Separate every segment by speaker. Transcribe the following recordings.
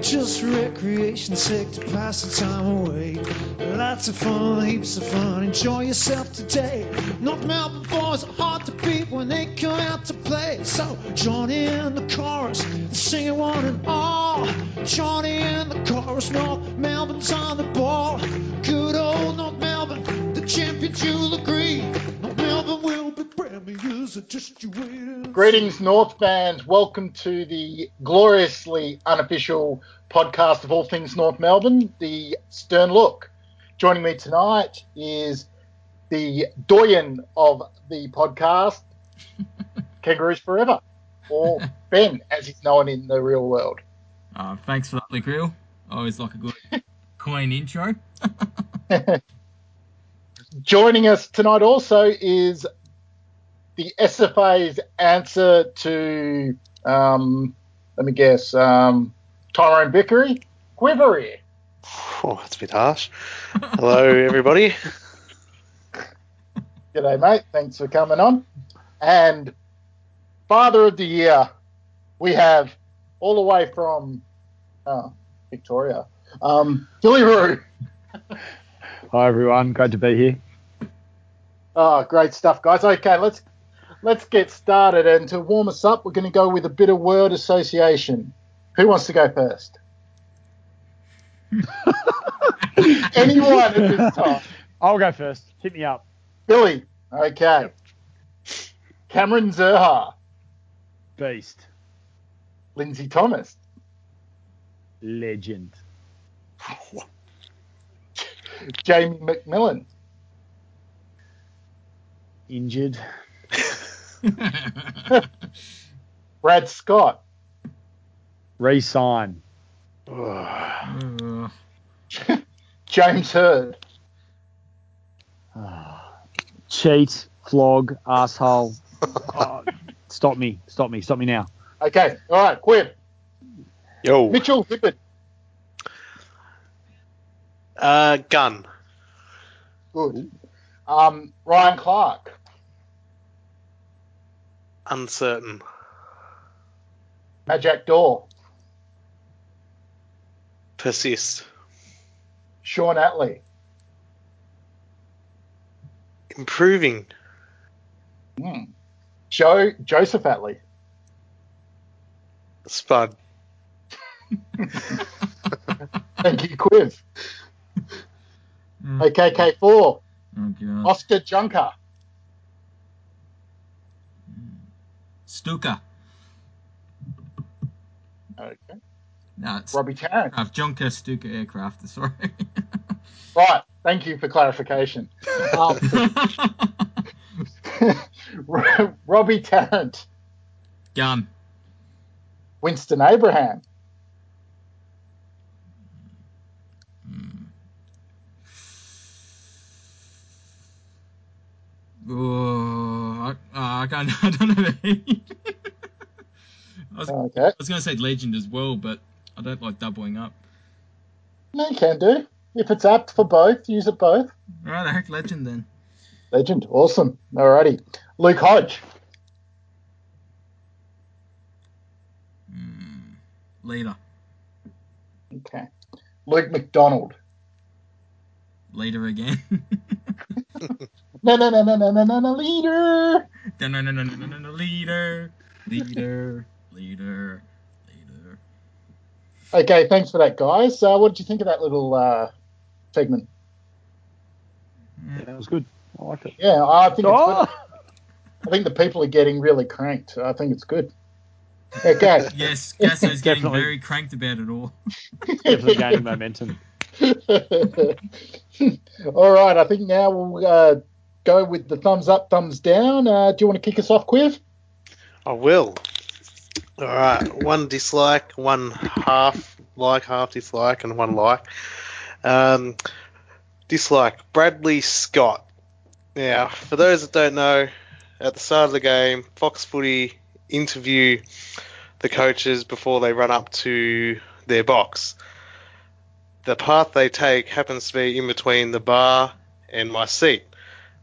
Speaker 1: Just recreation, sick to pass the time away. Lots of fun, heaps of fun, enjoy yourself today. North Melbourne boys are hard to beat when they come. So join in the chorus, sing it one and all. Join in the chorus, North Melbourne's on the ball. Good old North Melbourne, the champions you'll agree. North Melbourne will be premiers, just you wait.
Speaker 2: Greetings, North fans. Welcome to the gloriously unofficial podcast of all things North Melbourne, the Stern Look. Joining me tonight is the doyen of the podcast, Kangaroos Forever, or Ben, as he's known in the real world.
Speaker 3: Uh, thanks for that, Luke Reel. Always like a good coin intro.
Speaker 2: Joining us tonight also is the SFA's answer to, um, let me guess, um, Tyrone Vickery, Quivery.
Speaker 4: Oh, that's a bit harsh. Hello, everybody.
Speaker 2: G'day, mate. Thanks for coming on. And Father of the Year, we have all the way from uh, Victoria, um, Philly Roo.
Speaker 5: Hi everyone, great to be here.
Speaker 2: Oh, great stuff, guys. Okay, let's let's get started. And to warm us up, we're going to go with a bit of word association. Who wants to go first? Anyone at this time?
Speaker 5: I'll go first. Hit me up.
Speaker 2: Billy. Okay. Cameron Zurhaar,
Speaker 5: Beast.
Speaker 2: Lindsay Thomas,
Speaker 5: Legend.
Speaker 2: Jamie Macmillan,
Speaker 5: Injured.
Speaker 2: Brad Scott,
Speaker 5: Resign.
Speaker 3: Uh,
Speaker 2: James Hird,
Speaker 5: Cheat. Flog. Asshole. Stop me. Stop me. Stop me now.
Speaker 2: Okay, all right, Quiv,
Speaker 4: Yo.
Speaker 2: Mitchell Hibberd,
Speaker 4: Uh, gun.
Speaker 2: good. Um, Ryan Clarke,
Speaker 4: Uncertain.
Speaker 2: Majak Daw,
Speaker 4: Persist.
Speaker 2: Shaun Atley,
Speaker 4: Improving.
Speaker 2: hmm. Joe Joseph Atley,
Speaker 4: Spud.
Speaker 2: thank you, Quiv.
Speaker 3: Mm.
Speaker 2: Okay, K4,
Speaker 3: oh, God.
Speaker 2: Oscar Junker,
Speaker 3: Stuka.
Speaker 2: okay,
Speaker 3: No, it's
Speaker 2: Robbie Tarrant.
Speaker 3: I've Junker Stuka aircraft. Sorry.
Speaker 2: Right, thank you for clarification. Um, Robbie Tarrant,
Speaker 3: Gun.
Speaker 2: Winston Abraham,
Speaker 3: Oh, I, uh, I can't. I don't know. I was, I
Speaker 2: okay,
Speaker 3: was going to say legend as well, but I don't like doubling up.
Speaker 2: no, you can do. If it's apt for both, use it both.
Speaker 3: All right, I heck, legend then.
Speaker 2: Legend, awesome. Alrighty, Luke Hodge,
Speaker 3: Mm, leader.
Speaker 2: okay, Luke McDonald.
Speaker 3: Leader again.
Speaker 2: No, no, no, no, no, no, no, no, leader.
Speaker 3: no, no, no, no, no, no, no, leader. Leader. Leader. Leader.
Speaker 2: Okay, thanks for that, guys. Uh, what did you think of that little uh, segment?
Speaker 5: Yeah, that was good. I liked it.
Speaker 2: Yeah, I think it's
Speaker 5: Oh!
Speaker 2: good. I think the people are getting really cranked. I think it's good. Okay.
Speaker 3: Yes, Gasso's getting
Speaker 5: Definitely.
Speaker 3: very cranked about it all.
Speaker 5: Definitely gaining momentum.
Speaker 2: All right, I think now we'll uh, go with the thumbs up, thumbs down. Uh, do you want to kick us off, Quiv?
Speaker 4: I will. All right. One dislike, one half like, half dislike, and one like. Um, dislike Bradley Scott. Now, for those that don't know, at the start of the game, Fox Footy interview the coaches before they run up to their box. The path they take happens to be in between the bar and my seat.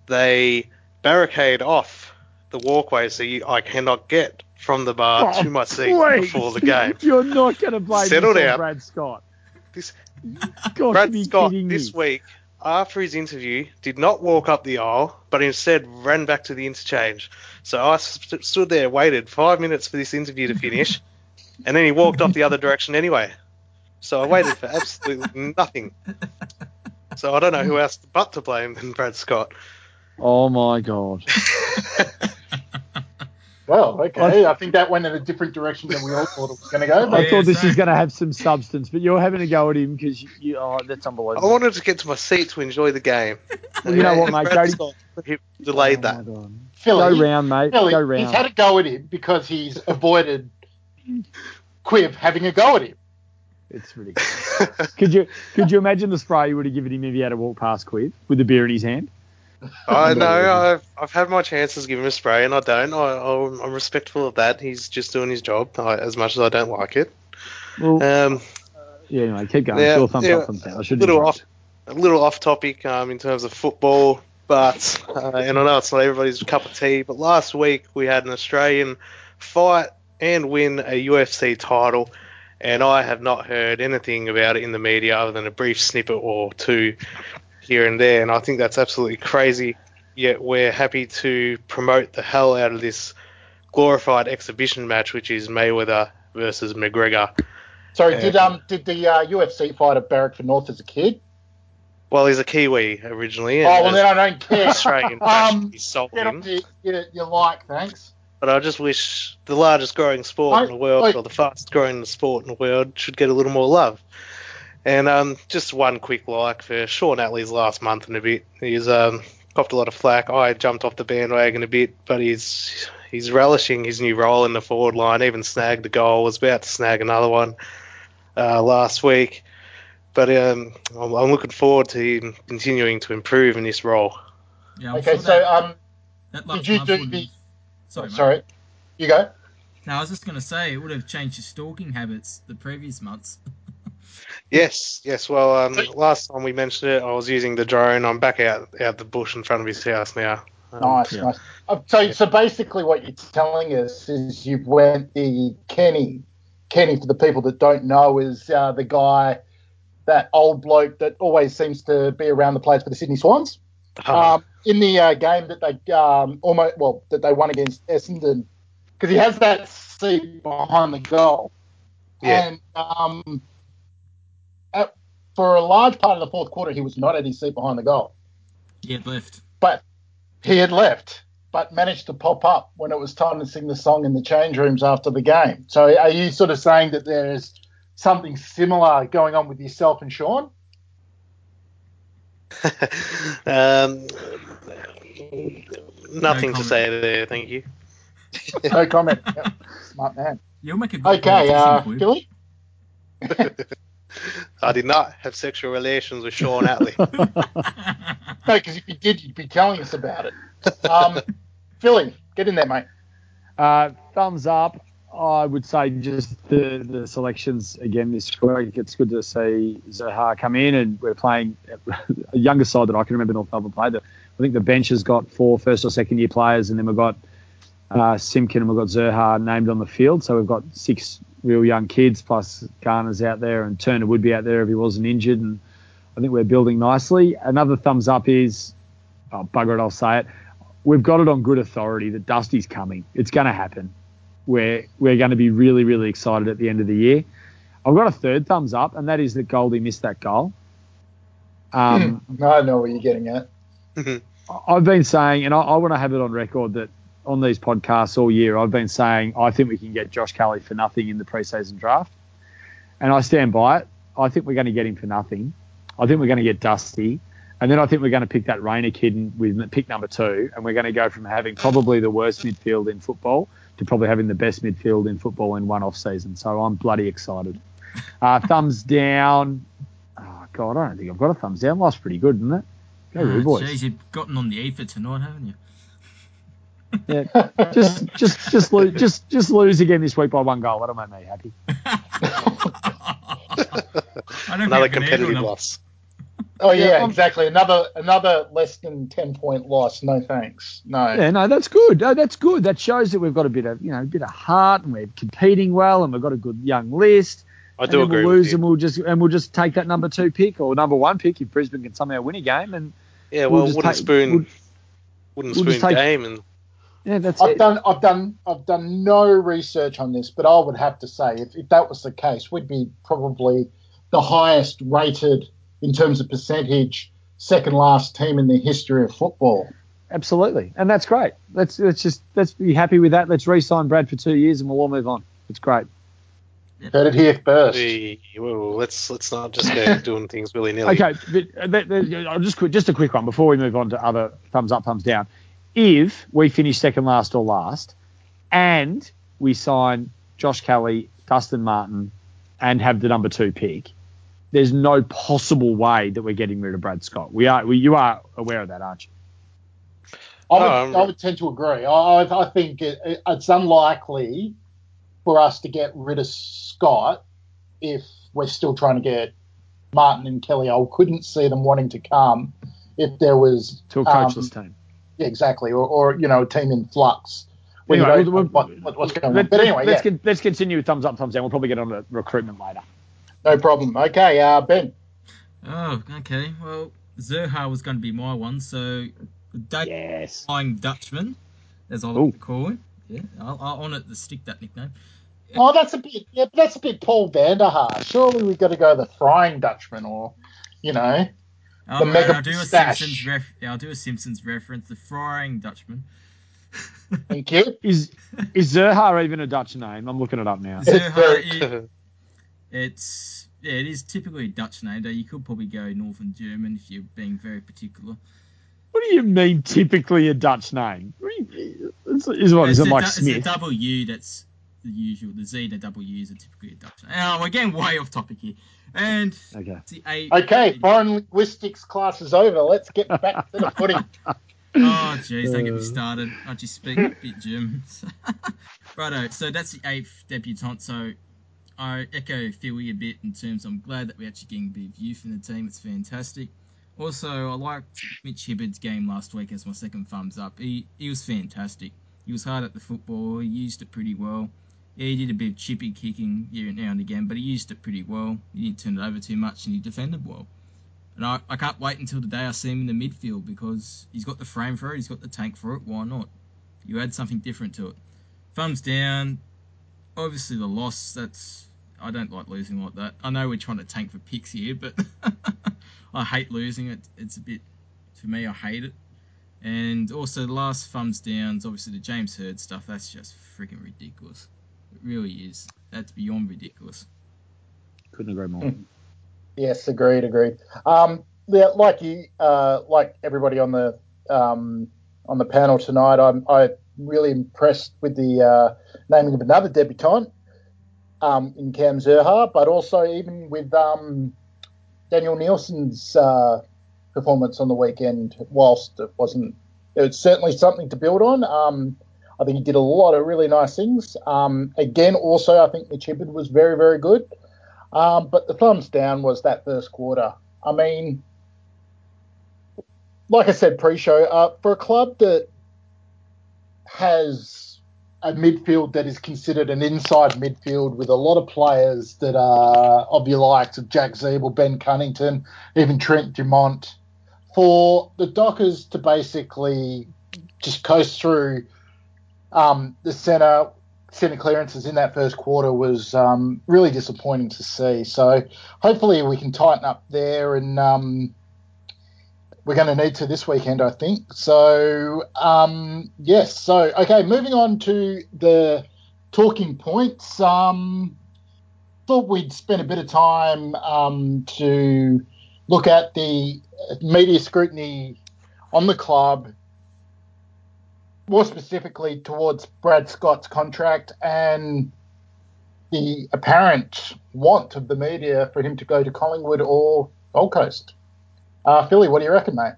Speaker 4: They barricade off the walkway so you, I cannot get from the bar
Speaker 5: Oh,
Speaker 4: to my seat
Speaker 5: please.
Speaker 4: before the game.
Speaker 5: You're not going to blame
Speaker 4: Settle down.
Speaker 5: Brad Scott.
Speaker 4: This- Brad Scott this week, after his interview, did not walk up the aisle, but instead ran back to the interchange. So I st- stood there, waited five minutes for this interview to finish, and then he walked off the other direction anyway. So I waited for absolutely nothing. So I don't know who else but to blame than Brad Scott.
Speaker 5: Oh my god.
Speaker 2: Well, okay. I think that went in a different direction than we all thought it was going to go.
Speaker 5: I
Speaker 3: Yeah,
Speaker 5: thought this
Speaker 3: same.
Speaker 5: was going to have some substance, but you're having a go at him because you, you, oh, that's unbelievable.
Speaker 4: I wanted to get to my seat to enjoy the game.
Speaker 5: Well, you know what,
Speaker 4: And
Speaker 5: mate,
Speaker 4: Brad
Speaker 5: Jody-
Speaker 4: he delayed
Speaker 5: Oh
Speaker 4: that.
Speaker 2: Philly,
Speaker 5: Go round, mate.
Speaker 2: Philly,
Speaker 5: Go round.
Speaker 2: he's had a go at him because he's avoided Quiv having a go at him.
Speaker 5: It's ridiculous. could you could you imagine the spray you would have given him if he had to walk past Quiv with a beer in his hand?
Speaker 4: I know. I've, I've had my chances give him a spray, and I don't. I, I'm I'm respectful of that. He's just doing his job, I, as much as I don't like it.
Speaker 5: Well,
Speaker 4: Um,
Speaker 5: yeah, anyway, keep going.
Speaker 4: yeah,
Speaker 5: thumbs
Speaker 4: yeah,
Speaker 5: up, thumbs down. I
Speaker 4: a
Speaker 5: should
Speaker 4: little off, a little off topic um, in terms of football, but uh, and I know it's not everybody's cup of tea. But last week we had an Australian fight and win a UFC title, and I have not heard anything about it in the media other than a brief snippet or two here and there. And I think that's absolutely crazy. Yet we're happy to promote the hell out of this glorified exhibition match, which is Mayweather versus McGregor.
Speaker 2: Sorry,
Speaker 4: Yeah.
Speaker 2: did um did the uh, UFC fighter barrack for North as a kid?
Speaker 4: Well, he's a Kiwi originally.
Speaker 2: Oh well, then I don't care.
Speaker 4: Australian
Speaker 2: Um,
Speaker 4: fashion, he sold
Speaker 2: Get
Speaker 4: him.
Speaker 2: off you, you, you like, thanks.
Speaker 4: But I just wish the largest growing sport in the world,
Speaker 2: I-
Speaker 4: or the fastest growing sport in the world, should get a little more love. And um, just one quick like for Shaun Atley's last month and a bit. He's um, copped a lot of flack. I jumped off the bandwagon a bit, but he's he's relishing his new role in the forward line. Even snagged a goal. Was about to snag another one uh, last week. But um, I'm, I'm looking forward to him continuing to improve in this role.
Speaker 3: Yeah, I'm
Speaker 2: Okay,
Speaker 3: sure
Speaker 2: so
Speaker 3: that,
Speaker 2: um,
Speaker 3: that last
Speaker 2: did you
Speaker 3: month
Speaker 2: do
Speaker 3: would
Speaker 2: the-
Speaker 3: Sorry, mate.
Speaker 2: sorry, you go.
Speaker 3: No, I was just going to say it would have changed his stalking habits the previous months.
Speaker 4: Yes, yes. Well, um, last time we mentioned it, I was using the drone. I'm back out out the bush in front of his house now. Um,
Speaker 2: Nice,
Speaker 5: yeah.
Speaker 2: nice. Uh, so, so basically, what you're telling us is you've went the Kenny. Kenny, for the people that don't know, is uh, the guy, that old bloke that always seems to be around the place for the Sydney Swans.
Speaker 4: uh,
Speaker 2: Um, in the uh, game that they um, almost well that they won against Essendon, because he has that seat behind the goal,
Speaker 4: Yeah.
Speaker 2: and um, at, for a large part of the fourth quarter, he was not at his seat behind the goal
Speaker 3: He had left.
Speaker 2: but he had left, but managed to pop up when it was time to sing the song in the change rooms after the game. So are you sort of saying that there's something similar going on with yourself and Sean?
Speaker 4: um, nothing to say there. Thank you.
Speaker 2: No comment. Yep. Smart man.
Speaker 3: You'll make a good
Speaker 2: Okay, uh, Philly.
Speaker 4: I did not have sexual relations with Shaun Atley.
Speaker 2: No, because if you did, you'd be telling us about it. Um, Philly, get in there, mate.
Speaker 5: Uh, thumbs up. I would say just the, the selections again this week. It's good to see Zurhaar come in, and we're playing a younger side that I can remember North Melbourne played. I think the bench has got four first or second year players, and then we've got uh, Simpkin and we've got Zurhaar named on the field. So we've got six real young kids, plus Garner's out there, and Turner would be out there if he wasn't injured. And I think we're building nicely. Another thumbs up is, oh, bugger it, I'll say it. We've got it on good authority that Dusty's coming. It's going to happen. We're, we're going to be really, really excited at the end of the year. I've got a third thumbs up, and that is that Goldie missed that goal. Um,
Speaker 2: I know what you're getting at.
Speaker 5: I've been saying, and I, I want to have it on record that on these podcasts all year, I've been saying I think we can get Josh Kelly for nothing in the preseason draft, and I stand by it. I think we're going to get him for nothing. I think we're going to get Dusty, and then I think we're going to pick that Rayner kid with pick number two, and we're going to go from having probably the worst midfield in football to probably having the best midfield in football in one off season. So I'm bloody excited. Uh, thumbs down. Oh God, I don't think I've got a thumbs down. Life's pretty good, isn't it? Go,
Speaker 3: Ah,
Speaker 5: Roo boys.
Speaker 3: Jeez, you've gotten on the ether tonight, haven't you?
Speaker 5: Yeah, just just just lose just just lose again this week by one goal. That'll make me happy.
Speaker 3: I don't
Speaker 4: Another
Speaker 3: think I can handle
Speaker 4: competitive loss.
Speaker 2: Oh yeah,
Speaker 5: Yeah,
Speaker 2: exactly. Another another less than ten point loss. No thanks. No.
Speaker 5: Yeah, no, that's good. No, that's good. That shows that we've got a bit of you know a bit of heart and we're competing well and we've got a good young list.
Speaker 4: I
Speaker 5: and
Speaker 4: do
Speaker 5: then
Speaker 4: agree
Speaker 5: we'll
Speaker 4: with
Speaker 5: lose
Speaker 4: you.
Speaker 5: and we'll just and we'll just take that number two pick or number one pick if Brisbane can somehow win a game and
Speaker 4: Yeah,
Speaker 5: we'll
Speaker 4: well,
Speaker 5: just
Speaker 4: wooden
Speaker 5: take-
Speaker 4: spoon,
Speaker 5: we'll-
Speaker 4: wooden
Speaker 5: we'll
Speaker 4: spoon
Speaker 5: take-
Speaker 4: game, and
Speaker 5: yeah, that's
Speaker 2: I've
Speaker 5: it.
Speaker 2: done I've done I've done no research on this, but I would have to say if, if that was the case, we'd be probably the highest rated in terms of percentage second last team in the history of football.
Speaker 5: Absolutely, and that's great. Let's let's just let's be happy with that. Let's re-sign Brad for two years and we'll all move on. It's great.
Speaker 2: Heard it here first.
Speaker 4: we, well, let's let's not just go doing things willy nilly.
Speaker 5: Okay, but, uh, that- that- I'll just quick, just a quick one before we move on to other thumbs up, thumbs down. If we finish second last or last, and we sign Josh Kelly, Dustin Martin, and have the number two pick, there's no possible way that we're getting rid of Brad Scott. We are, we, you are aware of that, aren't you?
Speaker 2: I would,
Speaker 4: No, I'm-
Speaker 2: would tend to agree. I, I, I think it, it- it's unlikely for us to get rid of Scott if we're still trying to get Martin and Kelly. I couldn't see them wanting to come if there was
Speaker 5: To a
Speaker 2: um,
Speaker 5: coachless team.
Speaker 2: Yeah, exactly, or, or you know, a team in flux. Where you
Speaker 5: Anyway,
Speaker 2: don't know what, what, what's going on?
Speaker 5: Let,
Speaker 2: But anyway,
Speaker 5: let's
Speaker 2: yeah,
Speaker 5: con- let's continue with thumbs up, thumbs down. We'll probably get on to recruitment later.
Speaker 2: no problem. Okay, uh, Ben.
Speaker 3: Oh, okay. Well, Zurhaar was going to be my one, so Dave
Speaker 5: Yes.
Speaker 3: Flying Dutchman, as I
Speaker 5: Ooh.
Speaker 3: like to call him. Yeah, I'll, I'll on it to stick that nickname.
Speaker 2: Oh, that's a bit. Yeah, that's a bit Paul Vanderhaar. Surely we've got to go the Frying Dutchman, or you know,
Speaker 3: All
Speaker 2: The
Speaker 3: right,
Speaker 2: mega
Speaker 3: I'll do a. Simpsons ref. Yeah, I'll do a Simpsons reference. The Frying Dutchman.
Speaker 2: thank you.
Speaker 5: Is is Zurhaar even a Dutch name? I'm looking it up now.
Speaker 2: It's Zurhaar,
Speaker 3: it- it's yeah, it is typically a Dutch name. Though you could probably go Northern German if you're being very particular.
Speaker 5: What do you mean, typically a Dutch name? What you- Is, is what? Is
Speaker 3: it's
Speaker 5: it like
Speaker 3: du- It's
Speaker 5: Smith?
Speaker 3: a W that's the usual. The Z and the W's are typically a Dutch name. Oh, we're getting way off topic here. And
Speaker 5: Okay.
Speaker 3: the A.
Speaker 2: Okay, foreign linguistics class is over. Let's get back to the footy.
Speaker 3: Oh, jeez, don't get me
Speaker 5: Uh.
Speaker 3: started. I just speak a bit German. Righto, so that's the eighth debutant. So I echo Philly a bit in terms I'm glad that we're actually getting a bit of youth in the team. It's fantastic. Also, I liked Mitch Hibberd's game last week as my second thumbs up. He, he was fantastic. He was hard at the football. He used it pretty well. Yeah, he did a bit of chippy kicking here and now and again, but he used it pretty well. He didn't turn it over too much and he defended well. And I, I can't wait until the day I see him in the midfield because he's got the frame for it, he's got the tank for it. Why not? You add something different to it. Thumbs down. Obviously, the loss. That's I don't like losing like that. I know we're trying to tank for picks here, but I hate losing it. It's a bit for me. I hate it. And also the last thumbs downs. Obviously, the James Hird stuff. That's just freaking ridiculous. It really is. That's beyond ridiculous.
Speaker 5: Couldn't agree more.
Speaker 2: Yes, agreed, agreed. Um, yeah, like you, uh, like everybody on the um, on the panel tonight, I'm I really impressed with the uh, naming of another debutant um, in Cam Zurhaar, but also even with um, Daniel Nielson's uh, performance on the weekend. Whilst it wasn't, it was certainly something to build on. Um, I think he did a lot of really nice things. Um, again, also I think Mitch Hibberd was very, very good. Um, but the thumbs down was that first quarter. I mean, like I said pre-show, uh, for a club that has a midfield that is considered an inside midfield with a lot of players that are of your likes of Jack Ziebell, Ben Cunnington, even Trent Dumont, for the Dockers to basically just coast through um, the centre centre clearances in that first quarter was um, really disappointing to see. So hopefully we can tighten up there, and um, we're going to need to this weekend, I think. So um, yes, so okay, moving on to the talking points. Um, thought we'd spend a bit of time um, to look at the media scrutiny on the club more specifically towards Brad Scott's contract and the apparent want of the media for him to go to Collingwood or Gold Coast. Uh, Philly, what do you reckon, mate?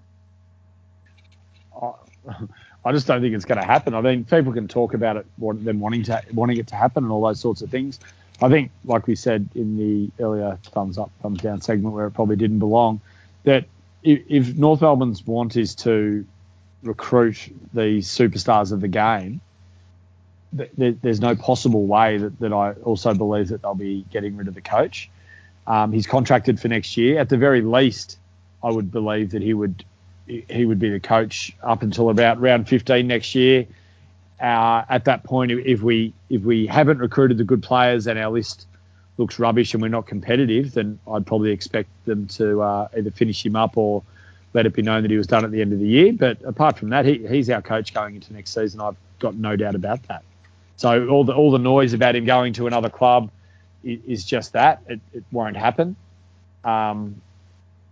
Speaker 5: I just don't think it's going to happen. I mean, people can talk about it, them wanting to wanting it to happen, and all those sorts of things. I think, like we said in the earlier thumbs up, thumbs down segment, where it probably didn't belong, that if North Melbourne's want is to recruit the superstars of the game, th- there's no possible way that, that I also believe that they'll be getting rid of the coach. Um, he's contracted for next year. At the very least, I would believe that he would he would be the coach up until about round 15 next year. Uh, at that point, if we if we haven't recruited the good players and our list looks rubbish and we're not competitive, then I'd probably expect them to uh, either finish him up or let it be known that he was done at the end of the year. But apart from that, he, he's our coach going into next season. I've got no doubt about that. So all the all the noise about him going to another club is, is just that. It, it, won't happen. Um,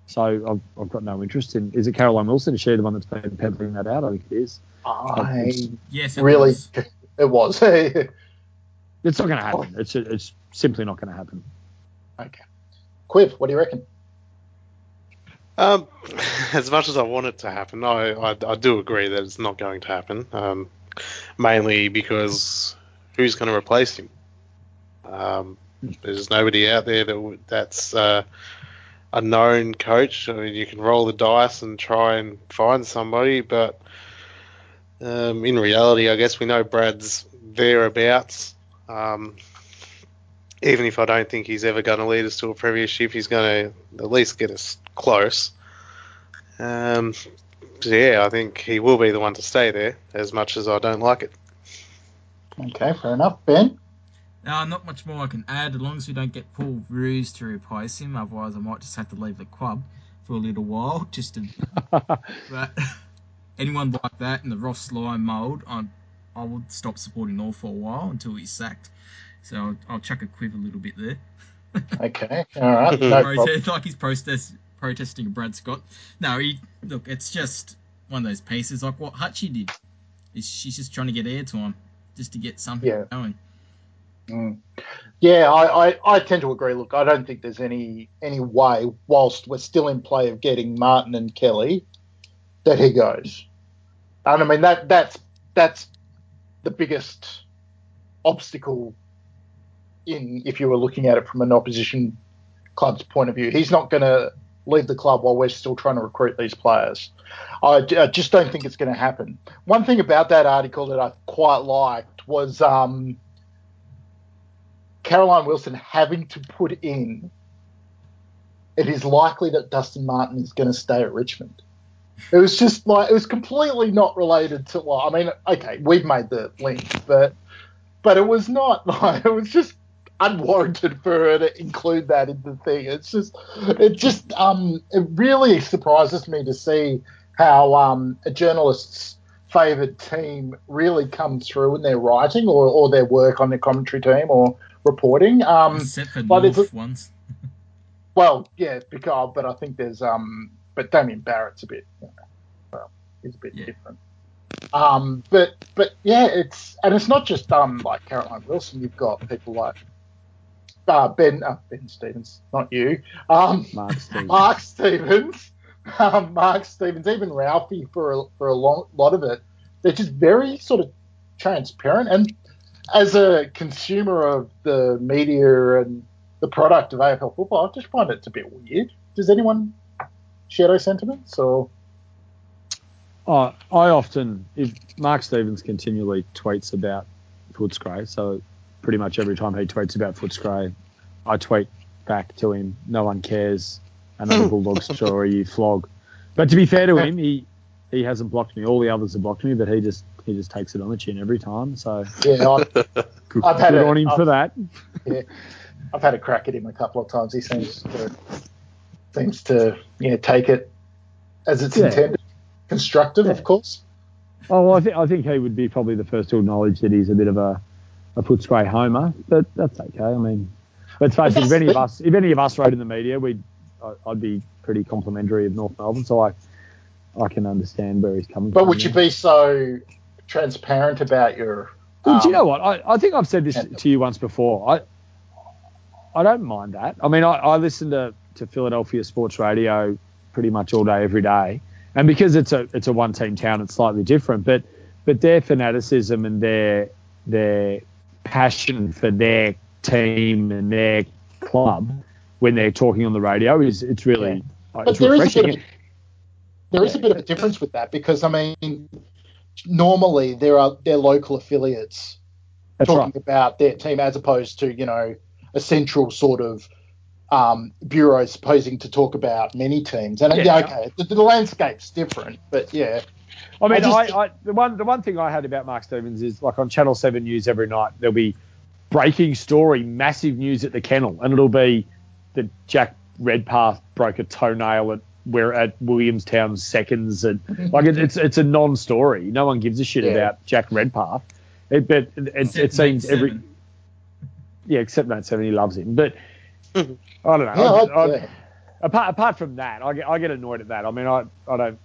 Speaker 5: so I've, I've got no interest in. Is it Caroline Wilson? Is she the one that's been peddling that out? I think it is.
Speaker 2: I
Speaker 3: yes, it
Speaker 2: really,
Speaker 3: was.
Speaker 2: it was.
Speaker 5: It's not going to happen. It's it's simply not going to happen.
Speaker 2: okay. Quiv, what do you reckon?
Speaker 4: Um, as much as I want it to happen, I, I, I do agree that it's not going to happen. Um, mainly because who's going to replace him? Um, there's nobody out there that that's uh, a known coach. I mean, you can roll the dice and try and find somebody, but um, in reality, I guess we know Brad's thereabouts. Um, even if I don't think he's ever going to lead us to a premiership, he's going to at least get us close. Um, so yeah, I think he will be the one to stay there, as much as I don't like it.
Speaker 2: Okay, fair enough. Ben?
Speaker 3: Uh, not much more I can add, as long as we don't get Paul Roos to replace him. Otherwise, I might just have to leave the club for a little while, just to. but anyone like that in the Ross Lyon mould, I, I would stop supporting North for a while until he's sacked. So I'll, I'll chuck a quiv a little bit there.
Speaker 2: Okay, all right. No.
Speaker 3: Protest, like he's protest, protesting Brad Scott. No, he look. It's just one of those pieces like what Hutchie did. Is she's just trying to get airtime, just to get something
Speaker 2: Yeah.
Speaker 3: going.
Speaker 2: Mm. Yeah, I, I, I tend to agree. Look, I don't think there's any any way, whilst we're still in play of getting Martin and Kelly, that he goes. And I mean that that's that's the biggest obstacle in if you were looking at it from an opposition club's point of view. He's not going to leave the club while we're still trying to recruit these players. I, I just don't think it's going to happen. One thing about that article that I quite liked was um, Caroline Wilson having to put in it is likely that Dustin Martin is going to stay at Richmond. It was just like it was completely not related to. Well, I mean, okay, we've made the link, but but it was not like it was just unwarranted for her to include that in the thing. It's just it just um it really surprises me to see how um a journalist's favoured team really comes through in their writing or, or their work on their commentary team or reporting. Um,
Speaker 3: Except for
Speaker 2: but
Speaker 3: North ones.
Speaker 2: well, yeah, because but I think there's um, but Damian Barrett's a bit, you know, well, he's a bit
Speaker 3: Yeah.
Speaker 2: different. Um, but but yeah, it's and it's not just um like Caroline Wilson. You've got people like uh, Ben uh, Ben Stevens, not you. Um,
Speaker 5: Mark Stevens.
Speaker 2: Mark Stevens, um, Mark Stevens, even Ralphie for a, for a long, lot of it. They're just very sort of transparent. And as a consumer of the media and the product of AFL football, I just find it a bit weird. Does anyone share those sentiments? Or
Speaker 5: Oh, I often, if Mark Stevens continually tweets about Footscray, so pretty much every time he tweets about Footscray, I tweet back to him, no one cares, another Bulldog story, you flog. But to be fair to him, he he hasn't blocked me. All the others have blocked me, but he just he just takes it on the chin every time. So
Speaker 2: yeah, I,
Speaker 5: good,
Speaker 2: I've had
Speaker 5: good
Speaker 2: it.
Speaker 5: on him
Speaker 2: I've-
Speaker 5: for that.
Speaker 2: Yeah, I've had a crack at him a couple of times. He seems to seems to yeah take it as it's
Speaker 5: Yeah.
Speaker 2: intended, constructive, of course.
Speaker 5: Oh, well, I think I think he would be probably the first to acknowledge that he's a bit of a a Footscray homer, but that's okay. I mean, let's face it. If any of us, if any of us wrote in the media, we'd I- I'd be pretty complimentary of North Melbourne, so I I can understand where he's coming
Speaker 2: But
Speaker 5: from.
Speaker 2: But would you
Speaker 5: there.
Speaker 2: be so transparent about your?
Speaker 5: Well, do you
Speaker 2: um,
Speaker 5: know what? I, I think I've said this to you once before. I I don't mind that. I mean, I, I listen to, to Philadelphia sports radio pretty much all day, every day, and because it's a it's a one team town, it's slightly different. But but their fanaticism and their their passion for their team and their club when they're talking on the radio is it's really uh,
Speaker 2: But
Speaker 5: it's
Speaker 2: there is a
Speaker 5: refreshing.
Speaker 2: bit of there is a bit of a difference with that because I mean, normally there are their local affiliates
Speaker 5: That's
Speaker 2: talking
Speaker 5: right.
Speaker 2: about their team as opposed to you know a central sort of um, bureau supposing to talk about many teams. And yeah,
Speaker 5: Yeah.
Speaker 2: okay, the, the landscape's different, but yeah,
Speaker 5: I mean,
Speaker 2: I
Speaker 5: I,
Speaker 2: just-
Speaker 5: I, the one the one thing I had about Mark Stevens is like on Channel Seven News every night there'll be breaking story, massive news at the kennel, and it'll be that Jack Redpath broke a toenail at where at Williamstown seconds, and like it, it's it's a non-story. No one gives a shit
Speaker 2: Yeah.
Speaker 5: about Jack Redpath. It, but it, it, seems every yeah, except Nate Seven, he loves him, but.
Speaker 4: Mhm.
Speaker 5: I don't know.
Speaker 2: yeah,
Speaker 5: I-
Speaker 2: I,
Speaker 5: I- apart apart from that, I get I get annoyed at that. I mean, I I don't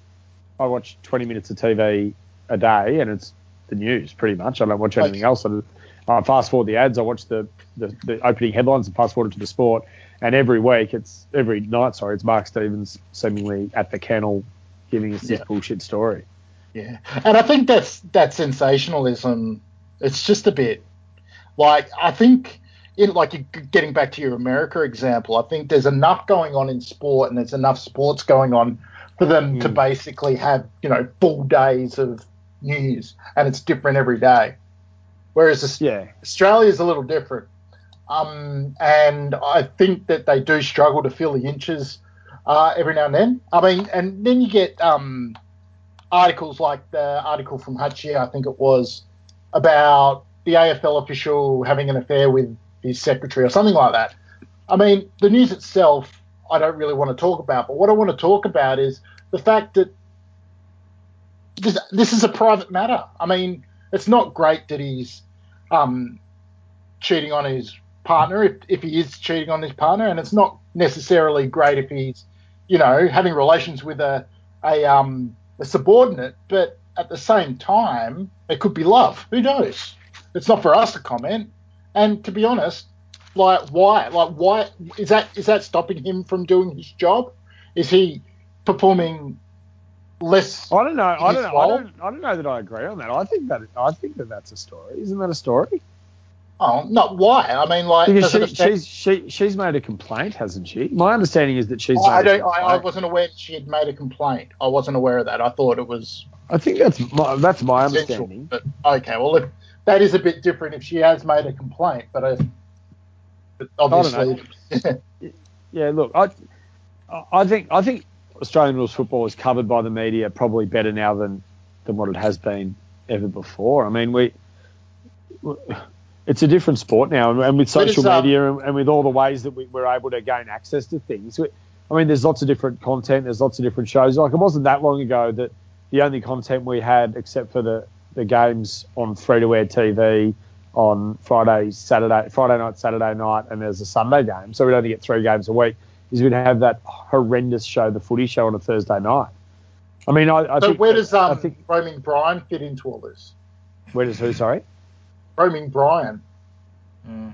Speaker 5: I watch 20 minutes of TV a day, and it's the news pretty much. I don't watch anything else. I, I fast forward the ads. I watch the, the the opening headlines and fast forward to the sport. And every week, it's every night. Sorry, it's Mark Stevens seemingly at the kennel giving us this
Speaker 2: Yeah.
Speaker 5: bullshit story.
Speaker 2: Yeah, and I think that's that sensationalism. It's just a bit like I think in like getting back to your America example. I think there's enough going on in sport, and there's enough sports going on for them to
Speaker 5: Mm.
Speaker 2: basically have you know full days of news, and it's different every day. Whereas
Speaker 5: Yeah,
Speaker 2: Australia's a little different. Um, and I think that they do struggle to fill the inches uh, every now and then. I mean, and then you get um, articles like the article from Hutchie, I think it was, about the AFL official having an affair with his secretary or something like that. I mean, the news itself, I don't really want to talk about, but what I want to talk about is the fact that this, this is a private matter. I mean, it's not great that he's um, cheating on his partner if, if he is cheating on his partner, and it's not necessarily great if he's, you know, having relations with a a, um, a subordinate. But at the same time, it could be love. Who knows? It's not for us to comment. And to be honest, like why? Like why is that? Is that stopping him from doing his job? Is he performing less?
Speaker 5: I don't know. I don't know. I don't. I don't know that I agree on that. I think that I think that that's a story. Isn't that a story?
Speaker 2: Oh, not why? I mean, like
Speaker 5: Because she, she's she, she's made a complaint, hasn't she? My understanding is that she's.
Speaker 2: I don't. I, I wasn't aware that she had made a complaint. I wasn't aware of that. I thought it was
Speaker 5: I think that's my, that's my understanding.
Speaker 2: But okay, well, if, that is a bit different if she has made a complaint. But, uh, I, but obviously,
Speaker 5: Yeah, look, I I think I think Australian rules football is covered by the media probably better now than than what it has been ever before. I mean, we it's a different sport now, and- with social
Speaker 2: um,
Speaker 5: media and, and with all the ways that we, we're able to gain access to things. we- I mean, there's lots of different content. There's lots of different shows. Like it wasn't that long ago that the only content we had, except for the the games on free to air TV on Friday, Saturday, Friday night, Saturday night, and there's a Sunday game. So we'd only get three games a week. Is we'd have that horrendous show, the footy show, on a Thursday night. I mean, I, I
Speaker 2: so
Speaker 5: think
Speaker 2: where does
Speaker 5: I
Speaker 2: um,
Speaker 5: think
Speaker 2: roaming Brian fit into all this?
Speaker 5: where does who? Sorry,
Speaker 2: Roaming Brian.
Speaker 3: Oh,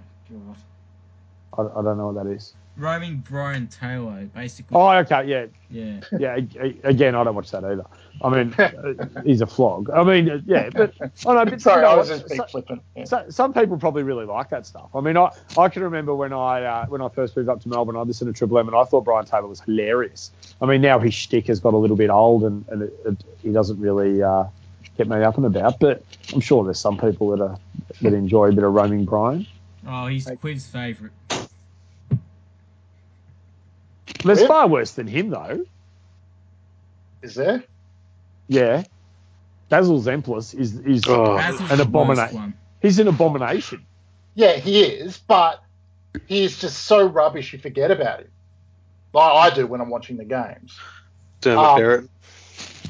Speaker 3: God.
Speaker 5: I, I don't know what that is.
Speaker 3: Roaming Brian Taylor, basically.
Speaker 5: Oh, okay, yeah,
Speaker 3: Yeah.
Speaker 5: yeah. a- a- Again, I don't watch that either. I mean, uh, he's a flog. I mean, uh, yeah, but I know. But
Speaker 2: Sorry,
Speaker 5: you know
Speaker 2: I was just being
Speaker 5: So-
Speaker 2: flippant. Yeah.
Speaker 5: So, some people probably really like that stuff. I mean, I, I can remember when I uh, when I first moved up to Melbourne, I listened to Triple M, and I thought Brian Taylor was hilarious. I mean, now his shtick has got a little bit old, and, and it, it, he doesn't really uh, get me up and about. But I'm sure there's some people that are that enjoy a bit of roaming Brian.
Speaker 3: Oh, he's quiz favourite.
Speaker 5: There's
Speaker 2: Yeah.
Speaker 5: far worse than him, though.
Speaker 2: Is there?
Speaker 5: Yeah, Basil Zempilas is is
Speaker 4: Oh,
Speaker 5: an
Speaker 3: the
Speaker 5: abomina-
Speaker 3: worst one.
Speaker 5: he's an abomination.
Speaker 2: Yeah, he is, but he is just so rubbish you forget about him. Like I do when I'm watching the games.
Speaker 4: Dermot
Speaker 2: Um,
Speaker 4: Barrett.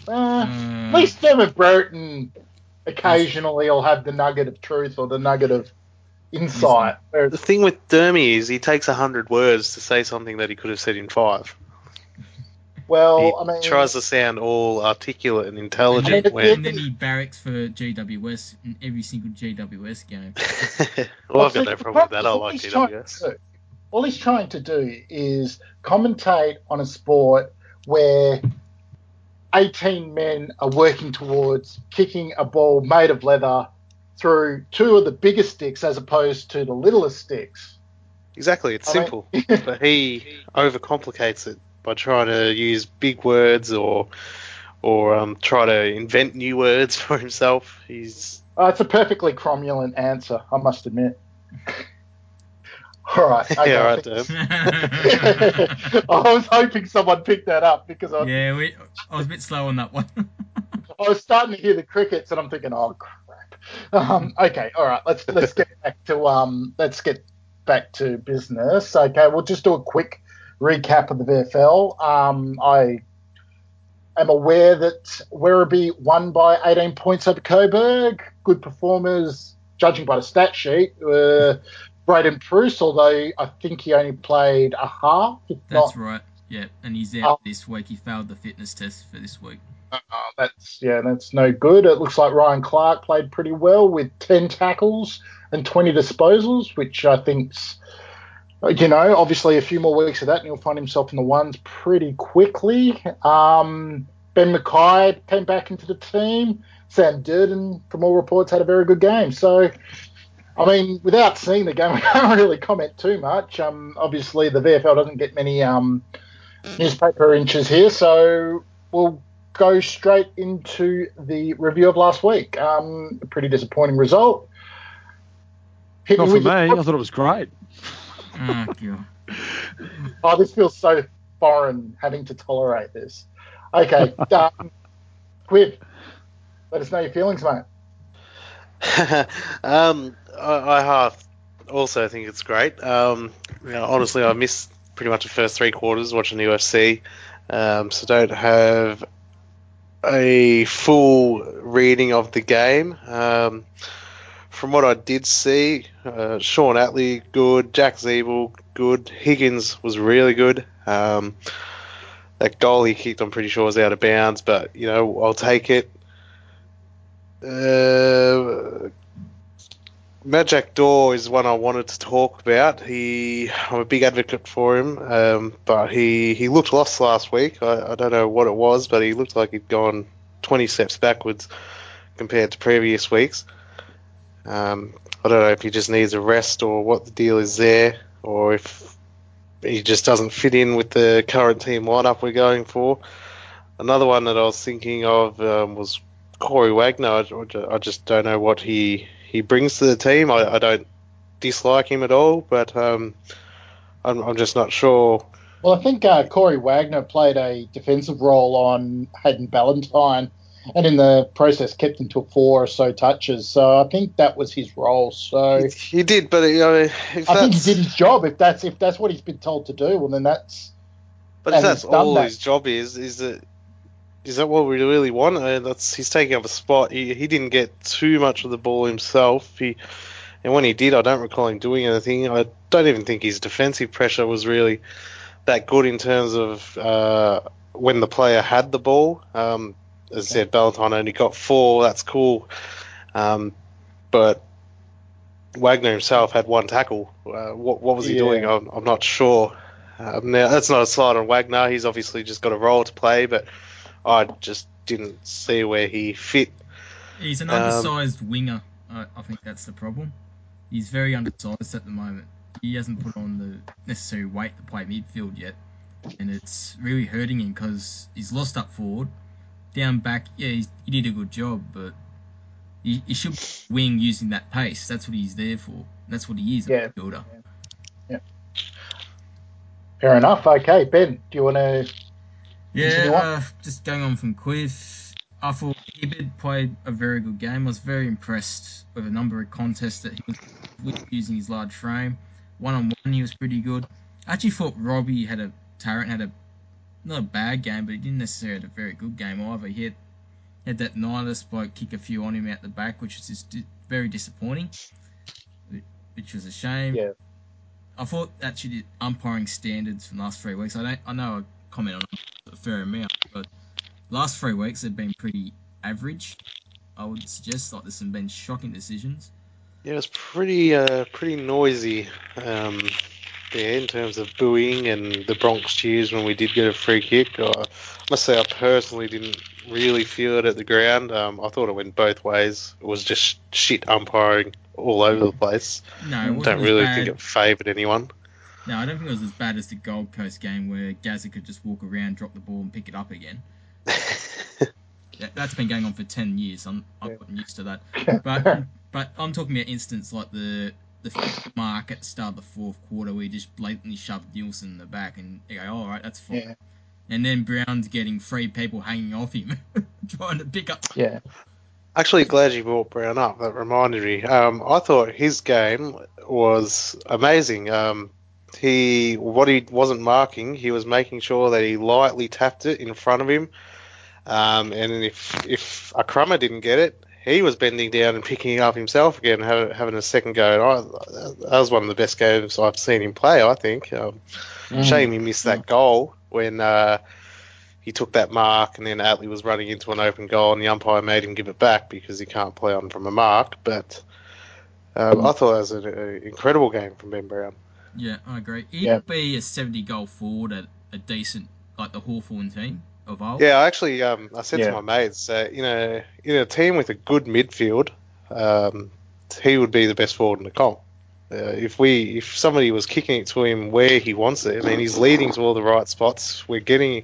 Speaker 2: Uh,
Speaker 3: Uh,
Speaker 2: At least Dermott Brereton occasionally will have the nugget of truth or the nugget of insight. Whereas,
Speaker 4: The thing with Dermy is he takes a hundred words to say something that he could have said in five.
Speaker 2: Well,
Speaker 4: he
Speaker 2: I mean,
Speaker 4: tries to sound all articulate and intelligent
Speaker 2: mean,
Speaker 4: when.
Speaker 3: and then he barracks for GWS in every single GWS game.
Speaker 4: well, I've got
Speaker 2: the-
Speaker 4: no problem with that. I
Speaker 2: all
Speaker 4: like
Speaker 2: he's trying to do- All he's trying to do is commentate on a sport where 18 men are working towards kicking a ball made of leather through two of the biggest sticks as opposed to the littlest sticks.
Speaker 4: Exactly, it's
Speaker 2: I mean-
Speaker 4: simple, but he overcomplicates it by trying to use big words or or um, try to invent new words for himself. He's
Speaker 2: Uh, it's a perfectly cromulent answer, I must admit. All right. okay,
Speaker 4: yeah,
Speaker 2: I
Speaker 4: right.
Speaker 2: think- I was hoping someone picked that up because I,
Speaker 3: yeah, we, I was a bit slow on that one.
Speaker 2: I was starting to hear the crickets and I'm thinking, oh crap. Um, okay, all right. Let's let's get back to um let's get back to business. Okay, we'll just do a quick recap of the VFL. Um, I am aware that Werribee won by 18 points over Coburg. Good performers, judging by the stat sheet. Uh, Braden Bruce, although I think he only played a half,
Speaker 3: That's right. Yeah, and he's out
Speaker 2: Oh.
Speaker 3: this week. He failed the fitness test for this week.
Speaker 2: Uh, that's yeah, that's no good. It looks like Ryan Clarke played pretty well with ten tackles and twenty disposals, which I think's you know obviously a few more weeks of that, and he'll find himself in the ones pretty quickly. Um, ben Mackay came back into the team. Sam Durdin, from all reports, had a very good game. So. I mean, without seeing the game, I can't really comment too much. Um, obviously, the VFL doesn't get many um, newspaper inches here, so we'll go straight into the review of last week. Um, a pretty disappointing result. Hit
Speaker 5: Not for me. I thought it was great.
Speaker 3: Oh, God.
Speaker 2: Oh, this feels so foreign having to tolerate this. Okay, um, Quiv, let us know your feelings, mate.
Speaker 4: um, I, I half also think it's great. Um, you know, honestly, I missed pretty much the first three quarters watching the UFC, um, so don't have a full reading of the game. Um, from what I did see, uh, Shaun Atley good, Jack Ziebell good, Higgins was really good. Um, that goal he kicked, I'm pretty sure, was out of bounds, but you know, I'll take it. Uh, Majak Daw is one I wanted to talk about. He, I'm a big advocate for him, um, but he, he looked lost last week. I, I don't know what it was, but he looked like he'd gone 20 steps backwards compared to previous weeks. Um, I don't know if he just needs a rest or what the deal is there, or if he just doesn't fit in with the current team lineup we're going for. Another one that I was thinking of um, was Corey Wagner. I, just don't know what he he brings to the team. I, I don't dislike him at all, but um, I'm, I'm just not sure.
Speaker 2: Well, I think uh, Corey Wagner played a defensive role on Hayden Ballantyne, and in the process kept him to four or so touches. So I think that was his role. So
Speaker 4: He, did, but you know, if
Speaker 2: I think he did his job. If that's if that's what he's been told to do, well then that's
Speaker 4: But if that's all
Speaker 2: that.
Speaker 4: his job is, is that is that what we really want? Uh, that's he's taking up a spot. He he didn't get too much of the ball himself. He and when he did, I don't recall him doing anything. I don't even think his defensive pressure was really that good in terms of uh, when the player had the ball. Um, as I said, Ballantyne only got four. That's cool. Um, but Wagner himself had one tackle. Uh, what what was he
Speaker 2: Yeah.
Speaker 4: doing? I'm, I'm not sure. Um, now that's not a slide on Wagner. He's obviously just got a role to play, but I just didn't see where he fit.
Speaker 3: He's an
Speaker 4: Um,
Speaker 3: undersized winger. I, I think that's the problem. He's very undersized at the moment. He hasn't put on the necessary weight to play midfield yet, and it's really hurting him because he's lost up forward, down back. Yeah, he's, he did a good job, but he, he should wing using that pace. That's what he's there for. That's what he is,
Speaker 2: Yeah.
Speaker 3: a builder.
Speaker 2: fair enough. Okay, Ben, do you want to?
Speaker 3: Yeah, uh, just going on from Quiv, I thought Hibberd played a very good game. I was very impressed with a number of contests that he was using his large frame. One on one, he was pretty good. I actually thought Robbie had a Tarrant had a not a bad game, but he didn't necessarily have a very good game either. He had, had that nihilist bloke kick a few on him out the back, which was just very disappointing, which was a shame.
Speaker 2: Yeah.
Speaker 3: I thought actually the umpiring standards from the last three weeks. I don't. I know I comment on a fair amount, but last three weeks have been pretty average. I would suggest like there's some been shocking decisions.
Speaker 4: Yeah, it was pretty uh, pretty noisy. Um, there in terms of booing and the Bronx cheers when we did get a free kick. I must say I personally didn't really feel it at the ground. Um, I thought it went both ways. It was just shit umpiring all over the place.
Speaker 3: No, it
Speaker 4: Don't really
Speaker 3: bad.
Speaker 4: think it favoured anyone.
Speaker 3: No, I don't think it was as bad as the Gold Coast game where Gazza could just walk around, drop the ball, and pick it up again. That, that's been going on for ten years. I'm I've
Speaker 2: Yeah.
Speaker 3: gotten used to that. But but I'm talking about instances like the the fifth mark at the start of the fourth quarter where he just blatantly shoved Nielson in the back and you go, all right, that's fine.
Speaker 2: Yeah.
Speaker 3: And then Brown's getting three people hanging off him, trying to pick up.
Speaker 2: Yeah.
Speaker 4: Actually, glad you brought Brown up. That reminded me. Um, I thought his game was amazing. Um, he what he wasn't marking, he was making sure that he lightly tapped it in front of him. Um, and if if Akrama didn't get it, he was bending down and picking it up himself again, having, having a second go. And I, that was one of the best games I've seen him play. I think. Um, Shame he missed that goal when uh, he took that mark and then Atley was running into an open goal and the umpire made him give it back because he can't play on from a mark. But um, I thought it was an an incredible game from Ben Brown.
Speaker 3: Yeah, I agree. He'd
Speaker 2: Yeah.
Speaker 3: be a 70 goal forward at a decent, like the Hawthorn team of old.
Speaker 4: Yeah, I actually um, I said
Speaker 2: Yeah.
Speaker 4: to my mates, uh, you know, in a team with a good midfield, um, he would be the best forward in the comp. Uh, if we if somebody was kicking it to him where he wants it, I mean, he's leading to all the right spots. We're getting,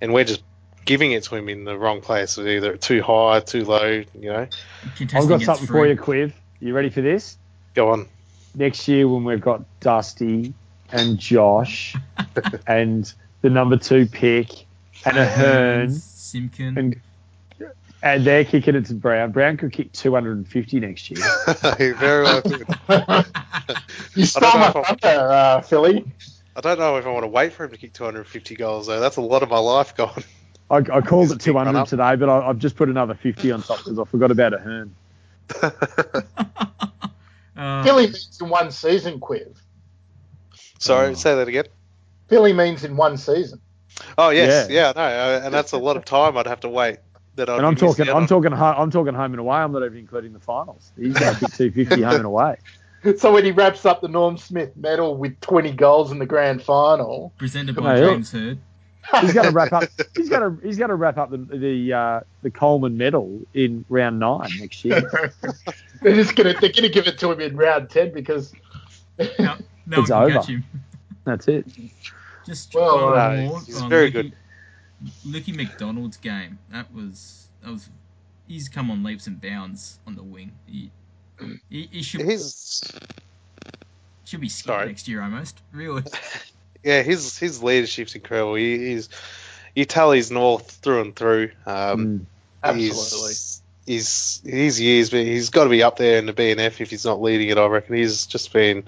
Speaker 4: and we're just giving it to him in the wrong place, either too high, too low. You know,
Speaker 3: Contesting
Speaker 5: I've got
Speaker 3: gets
Speaker 5: something for
Speaker 3: through.
Speaker 5: you, Quiv. You ready for this?
Speaker 4: go on.
Speaker 5: Next year, when we've got Dusty and Josh and the number two pick and a Hearn,
Speaker 3: Simpkin.
Speaker 5: and and they're kicking it to Brown. Brown could kick 250 next year.
Speaker 4: He very well could.
Speaker 2: You stole my thunder, uh, Philly.
Speaker 4: I don't know if I want to wait for him to kick 250 goals though. That's a lot of my life gone.
Speaker 5: I, I called it 200 today, but I, I've just put another 50 on top because I forgot about a Hearn.
Speaker 3: Uh,
Speaker 2: Philly means in one season, Quiv.
Speaker 4: Sorry,
Speaker 3: Oh.
Speaker 4: say that again.
Speaker 2: Philly means in one season.
Speaker 4: Oh yes,
Speaker 5: Yeah.
Speaker 4: yeah, no, uh, and that's a lot of time I'd have to wait. That I'd
Speaker 5: And I'm talking, I'm
Speaker 4: on.
Speaker 5: talking, ho- I'm talking home and away. I'm not even including the finals. He's going to kick 250 home and away.
Speaker 2: So when he wraps up the Norm Smith medal with 20 goals in the grand final,
Speaker 3: presented by
Speaker 5: Hey, look.
Speaker 3: James Hird.
Speaker 5: He's going to wrap up. He's going to, he's going to wrap up the the uh, the Coleman medal in round nine next year.
Speaker 2: they're just gonna they're gonna give it to him in round 10 because
Speaker 3: No, no
Speaker 5: It's over.
Speaker 3: catch him.
Speaker 5: That's it.
Speaker 3: Just
Speaker 2: Well,
Speaker 3: one
Speaker 4: no,
Speaker 3: more
Speaker 4: he's
Speaker 3: on
Speaker 4: very
Speaker 3: Lucky, Lucky McDonald's game. That was that was. He's come on leaps and bounds on the wing. He, he, he should
Speaker 4: His
Speaker 3: should be skipped next year almost. Really.
Speaker 4: yeah, his his leadership's incredible. He, he's he tallies north through and through. Um,
Speaker 2: absolutely.
Speaker 4: He's, he's his years, but he's got to be up there in the BNF if he's not leading it. I reckon he's just been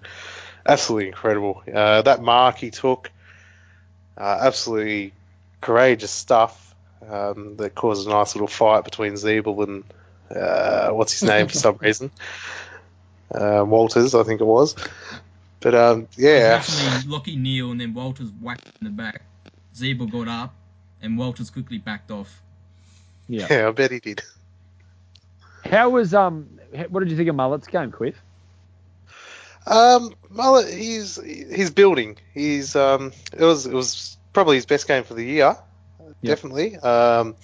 Speaker 4: absolutely incredible. Uh, that mark he took, uh, absolutely courageous stuff. Um, that caused a nice little fight between Ziebell and uh, what's his name for some reason, uh, Walters, I think it was. But um, yeah,
Speaker 3: Actually, Lachie Neale and then Walters whacked in the back. Zebra got up, and Walters quickly backed off.
Speaker 5: Yeah.
Speaker 4: yeah, I bet he did.
Speaker 5: How was um? What did you think of Mullet's game, Quiv?
Speaker 4: Um, Mullet, he's he's building. He's um, it was it was probably his best game for the year, definitely. Um,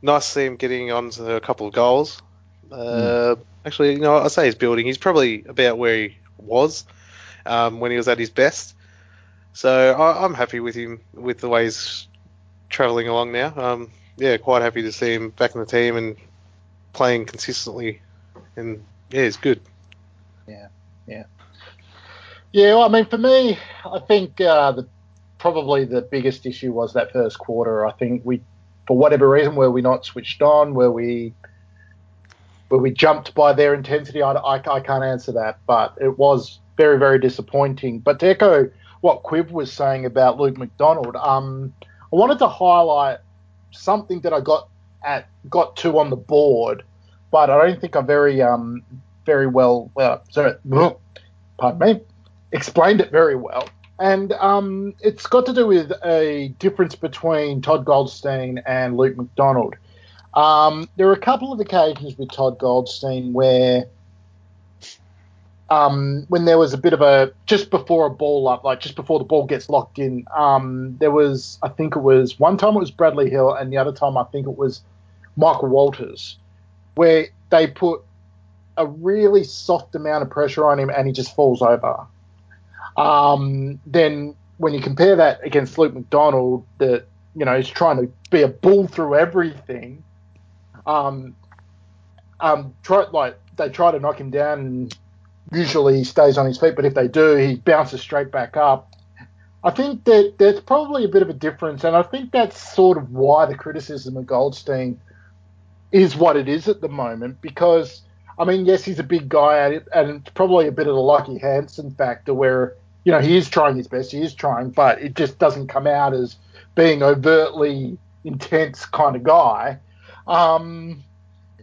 Speaker 4: nice to see him getting onto a couple of goals. Uh, actually, you know, I say he's building. He's probably about where he was um, when he was at his best. So I, I'm happy with him with the way he's travelling along now. Um, yeah, quite happy to see him back in the team and playing consistently. And yeah, it's good.
Speaker 2: Yeah, yeah, well, I mean, for me, I think uh, the probably the biggest issue was that first quarter. I think we, for whatever reason, were we not switched on? Were we, were we jumped by their intensity? I, I, I can't answer that, but it was very, very disappointing. But to echo what Quiv was saying about Luke McDonald, um, I wanted to highlight something that I got at got to on the board, but I don't think I very um very well. Well, sorry, pardon me explained it very well. And um, it's got to do with a difference between Todd Goldstein and Luke McDonald. Um, there are a couple of occasions with Todd Goldstein where um, when there was a bit of a just before a ball up, like just before the ball gets locked in, um, there was I think it was one time it was Bradley Hill, and the other time I think it was Michael Walters, where they put a really soft amount of pressure on him, and he just falls over. Um, then when you compare that against Luke McDonald, that you know he's trying to be a bull through everything. Um, um, try like they try to knock him down, and usually he stays on his feet. But if they do, he bounces straight back up. I think that there's probably a bit of a difference, and I think that's sort of why the criticism of Goldstein is what it is at the moment. Because I mean, yes, he's a big guy, and it's probably a bit of the Lucky Hansen factor, where you know he is trying his best, he is trying, but it just doesn't come out as being overtly intense kind of guy. Um,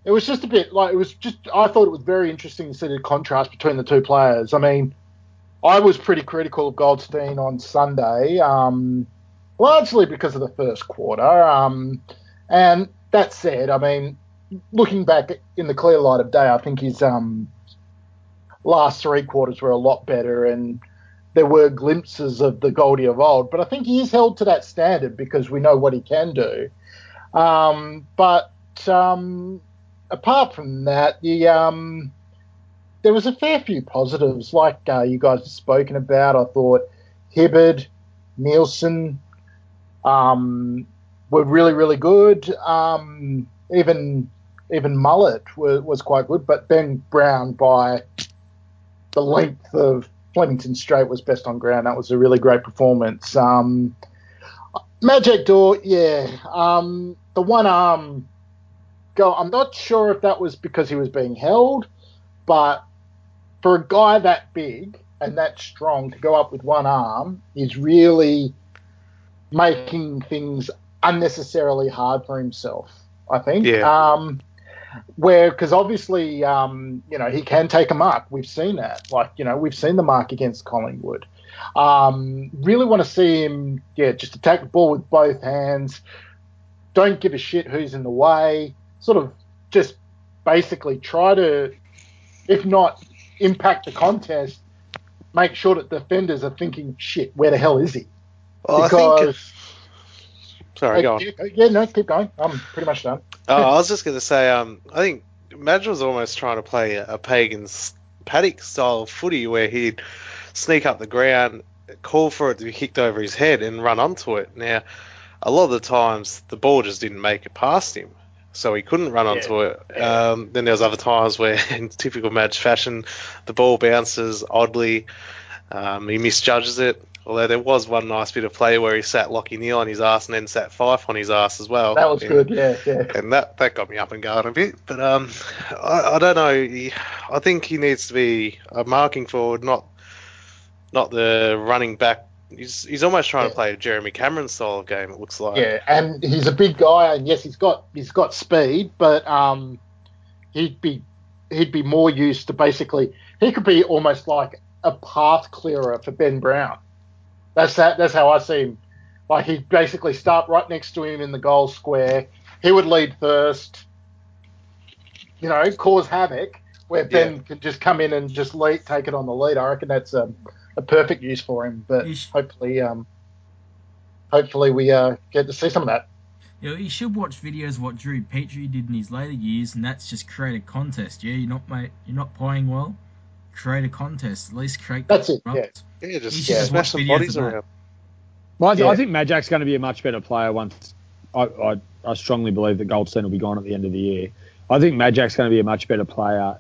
Speaker 2: it was just a bit like it was just. I thought it was very interesting to see the contrast between the two players. I mean, I was pretty critical of Goldstein on Sunday, um, largely because of the first quarter. Um, and that said, I mean, looking back in the clear light of day, I think his um, last three quarters were a lot better, and there were glimpses of the Goldie of old. But I think he is held to that standard because we know what he can do. Um, but um, apart from that, the um, there was a fair few positives, like uh, you guys have spoken about. I thought Hibberd, Nielson um, were really, really good. Um, even even Mullet was, was quite good, but Ben Brown by the length of Flemington Straight was best on ground. That was a really great performance. Um, Majak Daw, yeah, um, the one arm go. I'm not sure if that was because he was being held, but for a guy that big and that strong to go up with one arm is really making things unnecessarily hard for himself. I think.
Speaker 4: Yeah.
Speaker 2: Um, where because obviously um, you know he can take a mark. We've seen that. Like you know we've seen the mark against Collingwood. Um, really want to see him, yeah, just attack the ball with both hands. Don't give a shit who's in the way. Sort of just basically try to, if not impact the contest, make sure that defenders are thinking, shit, where the hell is he?
Speaker 4: Well, I think. Sorry, go on.
Speaker 2: Yeah, no, keep going. I'm pretty much done.
Speaker 4: Oh, I was just going to say, um, I think Madge was almost trying to play a, a Pagan's paddock style footy where he'd sneak up the ground, call for it to be kicked over his head, and run onto it. Now, a lot of the times the ball just didn't make it past him, so he couldn't run onto it. Um, then there was other times where, in typical Madge fashion, the ball bounces oddly. Um, he misjudges it. Although there was one nice bit of play where he sat Lachie Neale on his ass and then sat Fyfe on his ass as well.
Speaker 2: That was
Speaker 4: and,
Speaker 2: good, yeah, yeah.
Speaker 4: And that, that got me up and going a bit. But um, I, I don't know. He, I think he needs to be a marking forward, not not the running back. He's, he's almost trying
Speaker 2: Yeah.
Speaker 4: to play a Jeremy Cameron style of game. It looks like.
Speaker 2: Yeah, and he's a big guy, and yes, he's got he's got speed, but um, he'd be he'd be more used to basically he could be almost like a path clearer for Ben Brown. That's that. That's how I see him. Like he'd basically start right next to him in the goal square. He would lead first. You know, cause havoc where Ben
Speaker 4: Yeah.
Speaker 2: can just come in and just lead, take it on the lead. I reckon that's a, a perfect use for him. But
Speaker 3: Ish.
Speaker 2: hopefully, um, hopefully we uh, get to see some of that.
Speaker 3: You, know, you should watch videos of what Drew Petrie did in his later years, and that's just create a contest. Yeah, you're not mate, you're not playing well. Create a contest. At least create.
Speaker 2: That's it, yeah.
Speaker 4: Yeah, just
Speaker 3: should just
Speaker 4: smash
Speaker 3: watch
Speaker 4: some bodies around.
Speaker 5: Well, I, th-
Speaker 2: Yeah.
Speaker 5: I think Majak's going to be a much better player once. I, I, I strongly believe that Goldstein will be gone at the end of the year. I think Majak's going to be a much better player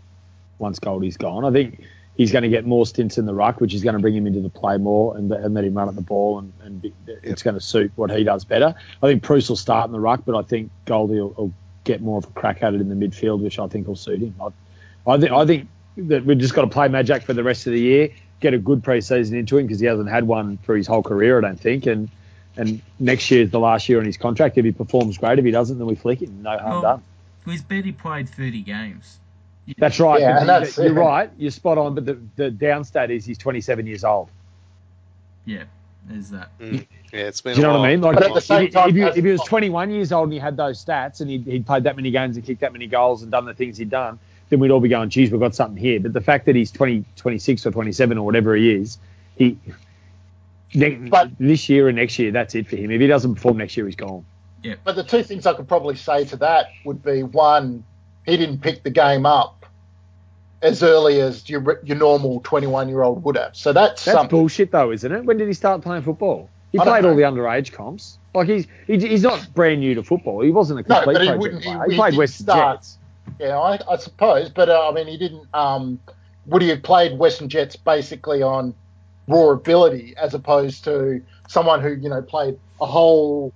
Speaker 5: once Goldie's gone. I think he's going to get more stints in the ruck, which is going to bring him into the play more and, and let him run at the ball, and, and be, it's going to suit what he does better. I think Bruce will start in the ruck, but I think Goldie will, will get more of a crack at it in the midfield, which I think will suit him. I, I think I think that we've just got to play Majak for the rest of the year, get a good preseason into him because he hasn't had one for his whole career, I don't think, and. And next year is the last year on his contract. If he performs great, if he doesn't, then we flick him. No harm
Speaker 3: Well,
Speaker 5: done.
Speaker 3: He's barely played 30 games.
Speaker 5: That's right.
Speaker 2: Yeah,
Speaker 5: but
Speaker 2: and
Speaker 5: you-
Speaker 2: that's-
Speaker 5: you're right. You're spot on. But the, the downstat is he's 27 years old.
Speaker 3: Yeah, there's that.
Speaker 4: Mm. Yeah, it's been.
Speaker 5: Do you
Speaker 4: a
Speaker 5: know what I mean? Like,
Speaker 2: But at the same
Speaker 5: if,
Speaker 2: time,
Speaker 5: if, you, if he was 21 years old and he had those stats and he'd, he'd played that many games and kicked that many goals and done the things he'd done, then we'd all be going, geez, we've got something here. But the fact that he's 20, 26 or 27 or whatever he is, he ne-
Speaker 2: But-
Speaker 5: this year and next year, that's it for him. If he doesn't perform next year, he's gone. Yeah.
Speaker 2: But the two things I could probably say to that would be one, he didn't pick the game up as early as your your normal 21 year old would have. So that's,
Speaker 5: That's
Speaker 2: something.
Speaker 5: bullshit, though, isn't it? When did he start playing football? He
Speaker 2: I
Speaker 5: played all the underage comps. Like he's he, he's not brand new to football. He wasn't a
Speaker 2: No,
Speaker 5: complete
Speaker 2: but he wouldn't- he-
Speaker 5: player. He,
Speaker 2: he
Speaker 5: played
Speaker 2: didn't
Speaker 5: Jets.
Speaker 2: Yeah, I, I suppose, but uh, I mean, he didn't. Um, would he have played Western Jets basically on raw ability as opposed to someone who you know played a whole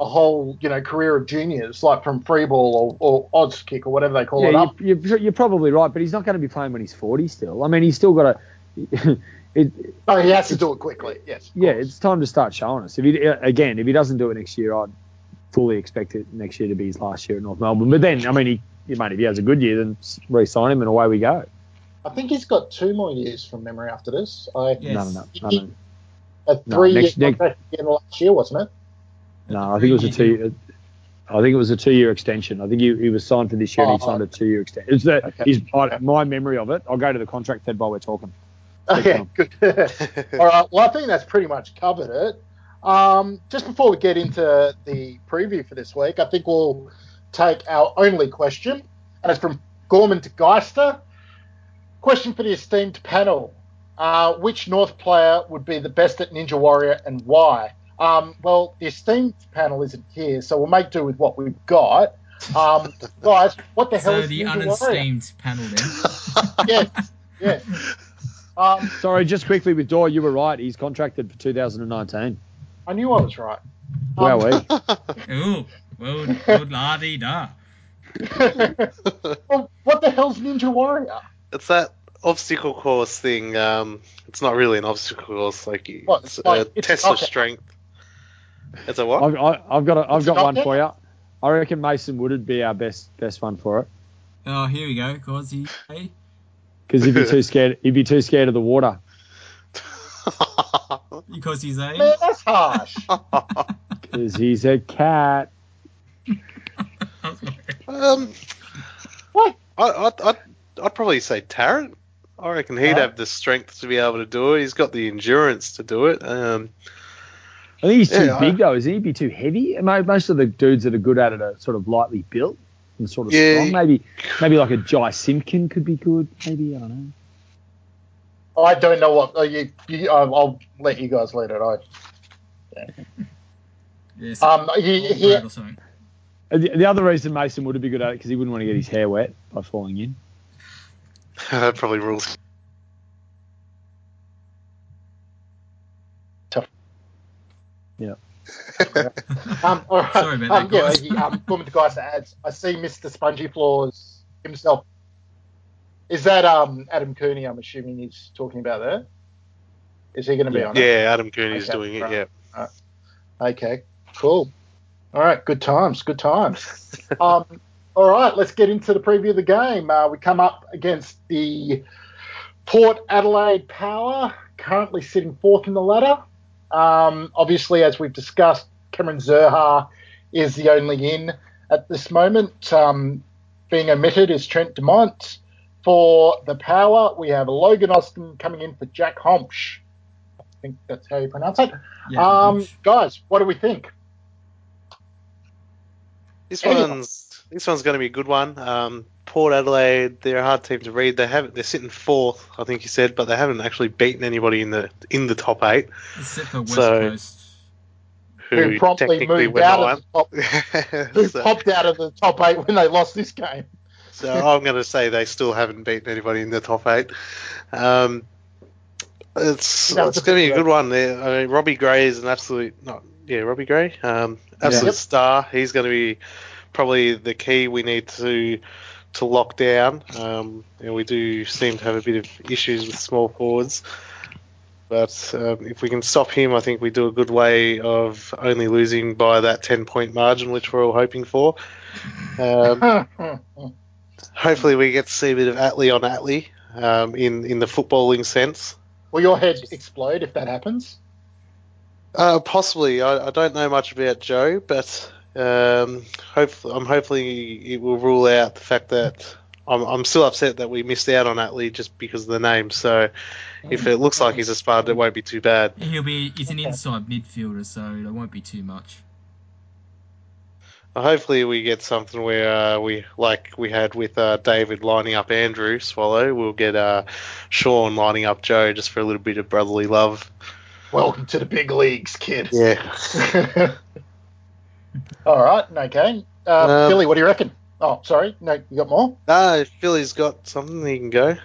Speaker 2: a whole you know career of juniors like from free ball or, or odds kick or whatever they call it
Speaker 5: Yeah,
Speaker 2: up.
Speaker 5: you, you're, you're probably right, but he's not going to be playing when he's 40 still. I mean, he's still got to. it,
Speaker 2: No, he has to do it quickly. Yes.
Speaker 5: yeah,
Speaker 2: course.
Speaker 5: it's time to start showing us. If he again, if he doesn't do it next year, I'd fully expect it next year to be his last year at North Melbourne. But then, I mean, he, he mate, if he has a good year, then s- re-sign him and away we go.
Speaker 2: I think he's got two more years from memory after this. I
Speaker 3: Yes.
Speaker 5: No, no, no, no,
Speaker 2: a
Speaker 5: No,
Speaker 2: three
Speaker 5: next-
Speaker 2: year
Speaker 5: next-
Speaker 2: contract again last year, wasn't it?
Speaker 5: no. I think it was a two. I think it was a two-year extension. I think he, he was signed for this year and he
Speaker 2: Oh,
Speaker 5: signed a two-year extension. Is the,
Speaker 2: Okay.
Speaker 5: his, I, my memory of it. I'll go to the contract Ted while we're talking.
Speaker 2: Okay, good. All right. Well, I think that's pretty much covered it. Um, just before we get into the preview for this week, I think we'll take our only question, and it's from Gorman to Geister. Question for the esteemed panel: uh, Which North player would be the best at Ninja Warrior and why? Um, well, the esteemed panel isn't here, so we'll make do with what we've got. Um, guys, what the hell
Speaker 3: So
Speaker 2: is
Speaker 3: the
Speaker 2: Ninja Warrior?
Speaker 3: unesteemed panel then.
Speaker 2: Yes, yes. Um,
Speaker 5: Sorry, just quickly with Daw, you were right. He's contracted for 2019.
Speaker 2: I knew I was right.
Speaker 5: Wow,
Speaker 2: Um,
Speaker 5: we.
Speaker 3: Ooh, well, good la di da.
Speaker 2: well, what the hell's Ninja Warrior?
Speaker 4: it's that obstacle course thing. Um, it's not really an obstacle course. Like you-
Speaker 2: What,
Speaker 4: it's
Speaker 2: it's like-
Speaker 4: a
Speaker 2: it's
Speaker 4: test of strength. It's a what?
Speaker 5: I've, I, I've got a, I've
Speaker 2: It's
Speaker 5: got one
Speaker 2: there?
Speaker 5: for you. I reckon Mason Wood'd be our best best one for it
Speaker 3: Oh, here we go, Cosy. Hey.
Speaker 5: because he'd be too scared. He'd be too scared of the water.
Speaker 3: Because he's a.
Speaker 2: Man, that's harsh.
Speaker 5: Because he's a cat.
Speaker 4: Um,
Speaker 2: what?
Speaker 4: I, I'd, I'd, I'd probably say Tarrant. I reckon he'd
Speaker 2: Huh?
Speaker 4: have the strength to be able to do it. He's got the endurance to do it. Um,
Speaker 5: I think he's too
Speaker 4: Yeah, I-
Speaker 5: big though. Isn't he? He'd be too heavy. Mo- Most of the dudes that are good at it are sort of lightly built and sort of
Speaker 4: Yeah.
Speaker 5: strong. Maybe maybe like a Jai Simpkin could be good. Maybe I don't know.
Speaker 2: I don't know what. Uh, you, you, I'll, I'll let you guys lead it. I,
Speaker 3: Yes.
Speaker 2: um, he, he,
Speaker 3: or something.
Speaker 5: And The, the other reason Mason would be good at it because he wouldn't want to get his hair wet by falling in.
Speaker 4: that probably rules.
Speaker 2: um, all right.
Speaker 3: Sorry about
Speaker 2: um,
Speaker 3: that,
Speaker 2: yeah,
Speaker 3: guys.
Speaker 2: he, um, Gorman to Geister adds, I see Mr. Spongy Floors himself. Is that um, Adam Cooney? I'm assuming he's talking about there. Is he going to be
Speaker 5: Yeah.
Speaker 2: on it?
Speaker 4: Yeah, Adam Cooney's
Speaker 2: Okay,
Speaker 4: doing it.
Speaker 2: right.
Speaker 4: Yeah.
Speaker 2: Okay, cool. All right, good times, good times. um, all right, let's get into the preview of the game. Uh, we come up against the Port Adelaide Power, currently sitting fourth in the ladder. Um, obviously, as we've discussed, Cameron Zurhaar is the only in at this moment. Um, being omitted is Trent Dumont. For the Power, we have Logan Austin coming in for Jack Hombsch. I think that's how you pronounce it.
Speaker 3: Yeah,
Speaker 2: Um, guys, what do we think?
Speaker 4: This
Speaker 2: Anyone?
Speaker 4: one's this one's going to be a good one. Um, Port Adelaide, they're a hard team to read. They have they're sitting fourth, I think you said, but they haven't actually beaten anybody in the in the top eight.
Speaker 3: Except for West
Speaker 4: So-
Speaker 3: Coast.
Speaker 4: Who,
Speaker 2: Who promptly moved out of the top, who
Speaker 4: so,
Speaker 2: popped out of the top eight when they lost this game.
Speaker 4: so I'm going to say they still haven't beaten anybody in the top eight. Um, it's
Speaker 2: That
Speaker 4: it's going to be a
Speaker 2: big
Speaker 4: good one. There, I mean, Robbie Gray is an absolute not yeah Robbie Gray, um, absolute
Speaker 2: Yep.
Speaker 4: star. He's going to be probably the key we need to to lock down. Um, know, we do seem to have a bit of issues with small forwards. But um, if we can stop him, I think we do a good way of only losing by that 10 point margin, which we're all hoping for. Um, hopefully, we get to see a bit of Atley on Atley um, in, in the footballing sense.
Speaker 2: Will your head explode if that happens?
Speaker 4: Uh, possibly. I, I don't know much about Joe, but um, hopefully, I'm hopefully it will rule out the fact that I'm, I'm still upset that we missed out on Atley just because of the name. So if it looks like he's a spud, it won't be too bad.
Speaker 3: He'll be he's an inside midfielder, so it won't be too much.
Speaker 4: Hopefully, we get something where uh, we, like we had with uh, David lining up Andrew Swallow, we'll get uh, Shaun lining up Joe just for a little bit of brotherly love.
Speaker 2: Welcome to the big leagues, kid.
Speaker 4: Yeah.
Speaker 2: All right, okay. Uh,
Speaker 4: Um,
Speaker 2: Billy, what do you reckon? Oh, sorry. No, you got more?
Speaker 4: No, if Philly's got something, he can go.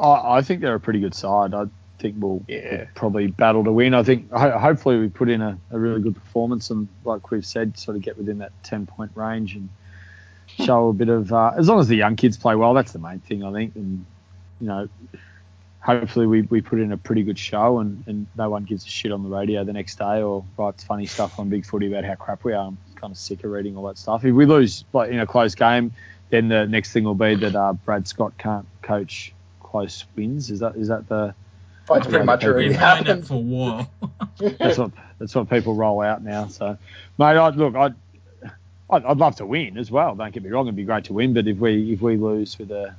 Speaker 5: I, I think they're a pretty good side. I think we'll,
Speaker 2: Yeah.
Speaker 5: we'll probably battle to win. I think ho- hopefully we put in a, a really good performance and, like we've said, sort of get within that 10 point range and show a bit of. Uh, as long as the young kids play well, that's the main thing, I think. And, you know, hopefully we, we put in a pretty good show and, and no one gives a shit on the radio the next day or writes funny stuff on Big Footy about how crap we are. I'm kind of sick of reading all that stuff. If we lose like in a close game, then the next thing will be that uh, Brad Scott can't coach close wins. Is that is that the
Speaker 2: That's pretty much
Speaker 5: Yeah,
Speaker 2: already
Speaker 3: We've known that
Speaker 2: happened.
Speaker 3: for a while.
Speaker 5: that's what that's what people roll out now. So, mate, I, look, I'd, I'd I'd love to win as well. Don't get me wrong; it'd be great to win. But if we if we lose with a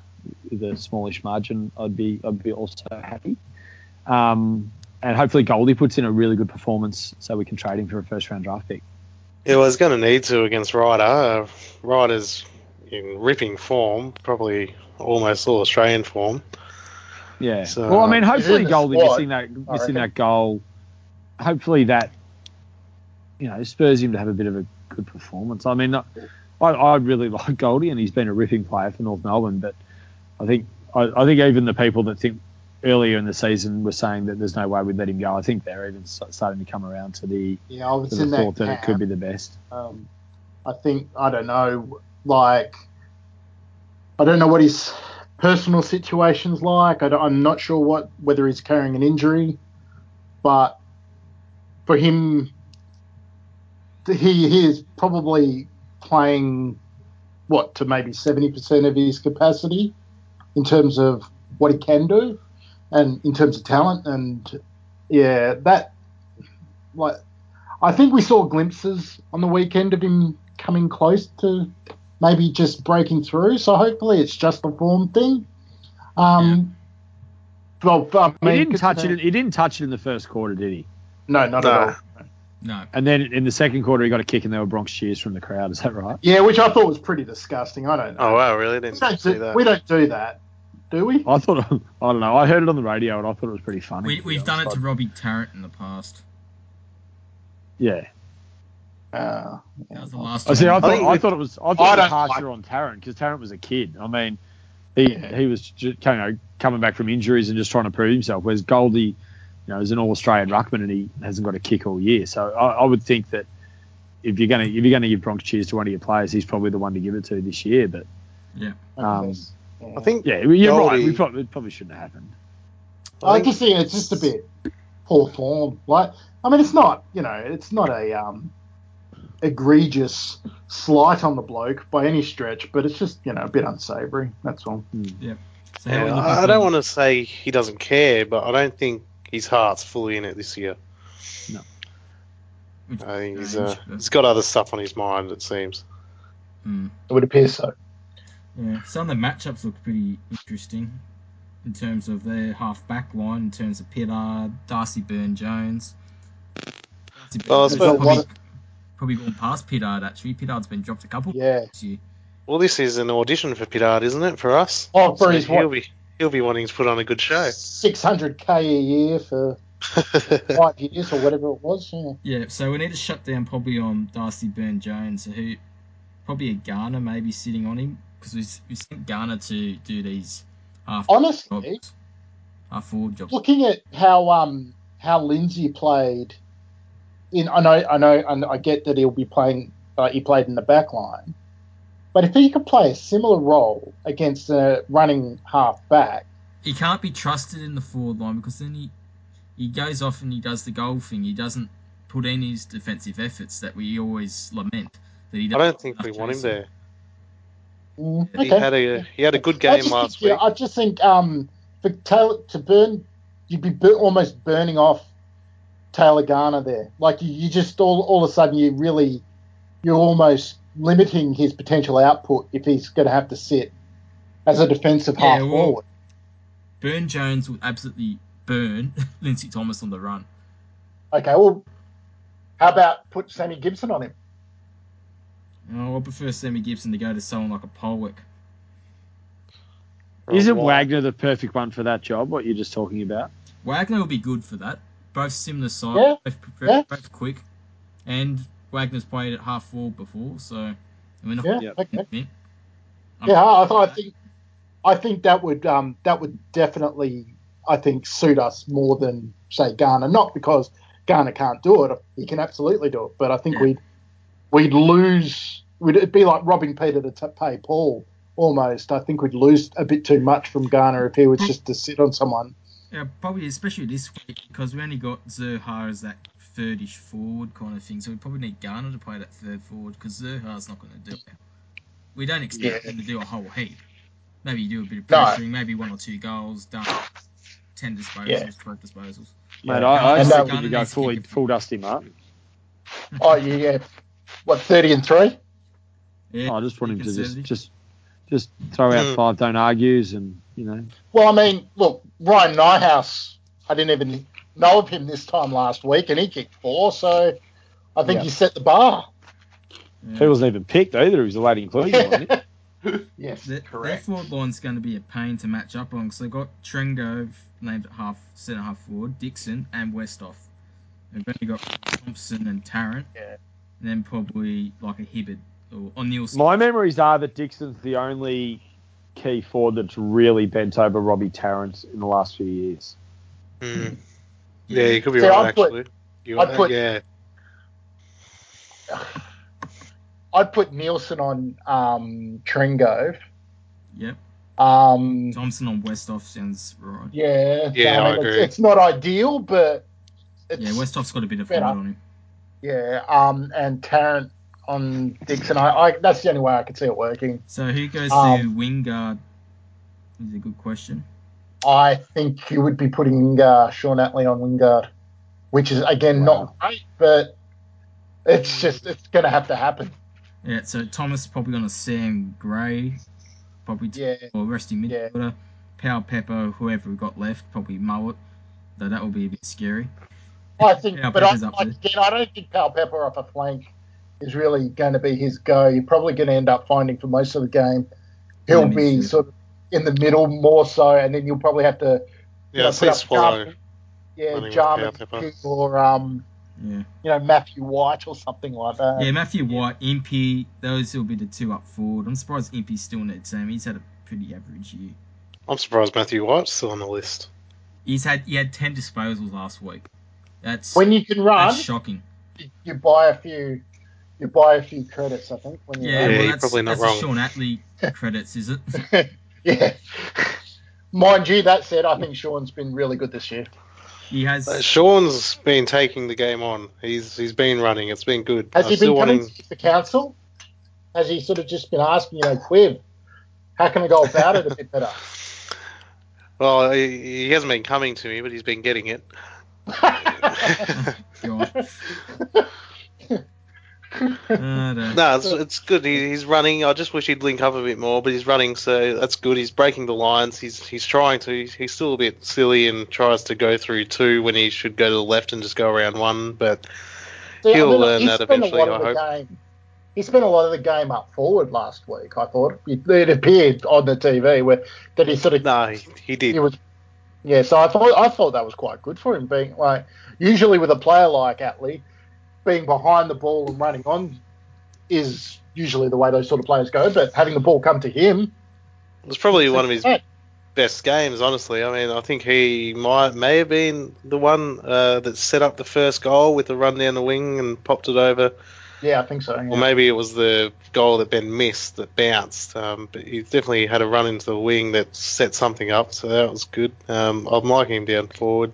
Speaker 5: with a smallish margin, I'd be I'd be also happy. Um, and hopefully Goldie puts in a really good performance so we can trade him for a first round draft pick.
Speaker 4: Yeah, well, he's going to need to against Ryder. Uh, Ryder's in ripping form, probably almost all Australian form.
Speaker 5: Yeah.
Speaker 4: So-
Speaker 5: well, I mean, hopefully Goldie
Speaker 2: squad,
Speaker 5: missing that
Speaker 2: I
Speaker 5: missing that goal. Hopefully that you know spurs him to have a bit of a good performance. I mean, I, I really like Goldie, and he's been a ripping player for North Melbourne. But I think I, I think even the people that think earlier in the season were saying that there's no way we'd let him go. I think they're even starting to come around to the,
Speaker 2: Yeah, I was
Speaker 5: to the thought
Speaker 2: that
Speaker 5: that it could be the best.
Speaker 2: Um, I think I don't know, like I don't know what his personal situation's like. I am not sure what whether he's carrying an injury, but for him, he he is probably playing what to maybe seventy percent of his capacity in terms of what he can do, and in terms of talent, and yeah, that like I think we saw glimpses on the weekend of him coming close to maybe just breaking through. So hopefully it's just a form thing. Um, Well, I
Speaker 5: He didn't touch it. He didn't touch it in the first quarter, did he?
Speaker 2: No, not
Speaker 4: No.
Speaker 2: at all.
Speaker 3: No.
Speaker 5: And then in the second quarter, he got a kick, and there were Bronx cheers from the crowd. Is that right?
Speaker 2: Yeah, which I thought was pretty disgusting. I don't know.
Speaker 4: Oh wow, really?
Speaker 2: we,
Speaker 4: Didn't
Speaker 2: don't
Speaker 4: see
Speaker 2: do,
Speaker 4: that.
Speaker 2: we don't do that, do we?
Speaker 5: I thought I don't know. I heard it on the radio, and I thought it was pretty funny.
Speaker 3: We, we've done it to Robbie Tarrant in the past.
Speaker 5: Yeah.
Speaker 2: Uh,
Speaker 3: That was the last
Speaker 5: I see. I
Speaker 3: time.
Speaker 5: thought,
Speaker 4: think
Speaker 5: I thought it was. I
Speaker 2: I
Speaker 5: thought it was harsher
Speaker 2: like-
Speaker 5: on Tarrant because Tarrant was a kid. I mean, he
Speaker 2: Yeah.
Speaker 5: he was just, you know coming back from injuries and just trying to prove himself. Whereas Goldie, you know, is an All Australian ruckman and he hasn't got a kick all year. So I, I would think that if you're gonna if you're gonna give Bronx cheers to one of your players, he's probably the one to give it to this year. But Um,
Speaker 4: I think
Speaker 5: yeah, you're right. We probably, it probably shouldn't have happened.
Speaker 2: I
Speaker 4: think-
Speaker 2: just think it's just a bit poor form. Like, I mean, it's not, you know, it's not a um, egregious slight on the bloke by any stretch, but it's just, you know, a bit unsavoury. That's all.
Speaker 3: So
Speaker 4: Yeah, I I don't want to say he doesn't care, but I don't think his heart's fully in it this year.
Speaker 3: which
Speaker 4: I think he's, uh, he's got other stuff on his mind. It seems.
Speaker 3: Hmm.
Speaker 2: It would appear so.
Speaker 3: Yeah, some of the matchups look pretty interesting in terms of their half back line, in terms of Pittard, Darcy Byrne-Jones. Darcy Byrne-Jones
Speaker 4: suppose-
Speaker 3: probably, probably gone past Pittard actually. Pittard's been dropped a couple
Speaker 2: Yeah.
Speaker 3: this year.
Speaker 4: Well, this is an audition for Pittard, isn't it, for us?
Speaker 2: Oh, for
Speaker 4: So
Speaker 2: his
Speaker 4: he'll
Speaker 2: what,
Speaker 4: be he'll be wanting to put on a good show.
Speaker 2: 600k a year for five years or whatever it was. Yeah.
Speaker 3: Yeah, so we need to shut down probably on Darcy Byrne-Jones, who probably a Garner maybe sitting on him because we we sent Garner to do these half
Speaker 2: Honestly,
Speaker 3: jobs, half forward jobs.
Speaker 2: looking at how um how Lindsay played in I know I know and I get that he'll be playing uh, he played in the back line but if he could play a similar role against a running half back
Speaker 3: he can't be trusted in the forward line because then he he goes off and he does the goal thing. He doesn't put in his defensive efforts that we always lament. That he
Speaker 4: I
Speaker 3: doesn't I
Speaker 4: don't think we
Speaker 3: enough
Speaker 4: want him there.
Speaker 2: Mm,
Speaker 4: He had a he had a good game
Speaker 2: just
Speaker 4: last
Speaker 2: yeah,
Speaker 4: week.
Speaker 2: I just think um for Taylor to burn you'd be bur- almost burning off Taylor Garner there like you, you just all all of a sudden you really you're almost limiting his potential output if he's going to have to sit as a defensive
Speaker 3: Yeah,
Speaker 2: half
Speaker 3: well-
Speaker 2: forward.
Speaker 3: Byrne-Jones will absolutely burn Lindsay Thomas on the run.
Speaker 2: Okay, well, how about put Sammy Gibson on him?
Speaker 3: Oh, I prefer Sammy Gibson to go to someone like a Polec.
Speaker 5: Isn't
Speaker 4: Right.
Speaker 5: Wagner the perfect one for that job? What you're just talking about?
Speaker 3: Wagner will be good for that. Both similar size,
Speaker 2: Yeah,
Speaker 3: both,
Speaker 2: yeah.
Speaker 3: both quick, and Wagner's played at half forward before, so I mean,
Speaker 2: Yeah,
Speaker 5: Yep.
Speaker 2: okay.
Speaker 3: I'm-
Speaker 2: Yeah, I, I think I think that would um, that would definitely I think suit us more than say Garner. Not because Garner can't do it; he can absolutely do it. But I think
Speaker 3: Yeah.
Speaker 2: we'd we'd lose. We'd, it'd be like robbing Peter to t- pay Paul almost. I think we'd lose a bit too much from Garner if he was just to sit on someone.
Speaker 3: Yeah, probably especially this week because we only got Zurhaar as that thirdish forward kind of thing, so we probably need Garner to play that third forward because Zurhaar's not going to do it. We don't expect
Speaker 2: Yeah.
Speaker 3: him to do a whole heap. Maybe you do a bit of
Speaker 2: No.
Speaker 3: pressuring, maybe one or two goals, done. Ten disposals,
Speaker 2: Yeah.
Speaker 3: twelve disposals.
Speaker 5: Mate,
Speaker 2: Yeah.
Speaker 5: I, I
Speaker 2: And
Speaker 5: think you go fully full Dusty Martin.
Speaker 2: Oh yeah, yeah. What thirty and three?
Speaker 3: Yeah,
Speaker 5: I just want him to just just just throw out
Speaker 4: Mm.
Speaker 5: five don't argues and you know
Speaker 2: Well, I mean, look, Ryan Nyhuis. I didn't even know of him this time last week, and he kicked four. So I think
Speaker 5: Yeah.
Speaker 2: he set the bar.
Speaker 3: Yeah.
Speaker 5: he wasn't even picked either. He was a late inclusion. wasn't he?
Speaker 2: yes,
Speaker 3: Their, their
Speaker 2: correct.
Speaker 3: forward line's going to be a pain to match up on because they've got Trengove named at half centre half forward, Dixon and Westhoff. They've only got Thompson and Tarrant,
Speaker 2: Yeah.
Speaker 3: And then probably like a Hibberd or O'Neill.
Speaker 5: My memories are that Dixon's the only key forward that's really bent over Robbie Tarrant in the last few years.
Speaker 4: Mm. Yeah, you could be
Speaker 2: See,
Speaker 4: right
Speaker 2: I'd put-
Speaker 4: actually. You
Speaker 2: I'd
Speaker 4: are,
Speaker 2: put-
Speaker 4: yeah.
Speaker 2: I'd put Nielson on um, Trengove.
Speaker 3: Yep.
Speaker 2: Um,
Speaker 3: Thompson on Westhoff sounds right.
Speaker 2: yeah,
Speaker 4: Yeah, I
Speaker 2: it's-
Speaker 4: agree.
Speaker 2: It's, not ideal, but it's,
Speaker 3: Yeah, Westhoff's got a bit of
Speaker 2: better.
Speaker 3: height on him.
Speaker 2: Yeah. Um, and Tarrant on Dixon. I, I that's the only way I could see it working.
Speaker 3: So who goes
Speaker 2: Um,
Speaker 3: to Wingard? Is a good question.
Speaker 2: I think you would be putting uh, Shaun Atley on Wingard, which is again
Speaker 5: Wow.
Speaker 2: not great, but it's just it's going to have to happen.
Speaker 3: Yeah, so Thomas is probably on a Sam Gray, probably
Speaker 2: Yeah,
Speaker 3: or resting
Speaker 2: Yeah.
Speaker 3: midfielder. Powell Pepper, whoever we got left, probably Mullet. Though that will be a bit scary.
Speaker 2: I think,
Speaker 3: Powell
Speaker 2: but I,
Speaker 3: Pepper's
Speaker 2: again, I don't think Powell Pepper off a flank is really going to be his go. You're probably going to end up finding for most of the game he'll
Speaker 3: In the
Speaker 2: be
Speaker 3: midfield.
Speaker 2: sort of in the middle more so, and then you'll probably have to
Speaker 4: Yeah,
Speaker 2: know,
Speaker 4: I
Speaker 2: put
Speaker 4: see
Speaker 2: up
Speaker 4: Swallow.
Speaker 2: Jarman- yeah,
Speaker 4: running with
Speaker 2: Jarman or um,
Speaker 3: Yeah.
Speaker 2: you know Matthew White or something like that.
Speaker 3: Yeah, Matthew White, Impey, those will be the two up forward. I'm surprised Impey's still in the team. He's had a pretty average year.
Speaker 4: I'm surprised Matthew White's still on the list.
Speaker 3: He's had he had ten disposals last week. That's
Speaker 2: When you can run,
Speaker 3: that's shocking.
Speaker 2: you, you buy a few, you buy a few credits. I think when you
Speaker 3: Yeah,
Speaker 4: Yeah,
Speaker 3: well,
Speaker 4: you're
Speaker 3: that's,
Speaker 4: probably not
Speaker 3: that's
Speaker 4: wrong.
Speaker 3: The Shaun Atley credits, is it?
Speaker 2: yeah. Mind you, that said, I think Shaun's been really good this year.
Speaker 3: He has.
Speaker 4: Uh, Shaun's been taking the game on. He's he's been running. It's been good.
Speaker 2: Has
Speaker 4: I'm
Speaker 2: he
Speaker 4: still
Speaker 2: been coming
Speaker 4: wanting.
Speaker 2: to the council? Has he sort of just been asking, you know, Quiv, how can I go about it a bit better?
Speaker 4: Well, he, he hasn't been coming to me, but he's been getting it.
Speaker 3: God. No.
Speaker 4: No, it's, it's good. He, he's running. I just wish he'd link up a bit more, but he's running, so that's good. He's breaking the lines. He's he's trying to. He's, he's still a bit silly and tries to go through two when he should go to the left and just go around one. But
Speaker 2: See,
Speaker 4: He'll learn
Speaker 2: he
Speaker 4: that eventually, I
Speaker 2: the Game, he spent a lot of the game up forward last week. I thought it, it appeared on the TV where that he sort of
Speaker 4: no, he, he did.
Speaker 2: he was. Yeah, so I thought I thought that was quite good for him being like usually with a player like Atley, being behind the ball and running on is usually the way those sort of players go. But having the ball come to him,
Speaker 4: It was probably one of his best games, honestly. I mean, I think he might may have been the one uh, that set up the first goal with the run down the wing and popped it over.
Speaker 2: Yeah, I think so. yeah.
Speaker 4: Or maybe it was the goal that Ben missed that bounced. Um, but he definitely had a run into the wing that set something up, so that was good. Um, I'm liking him down forward.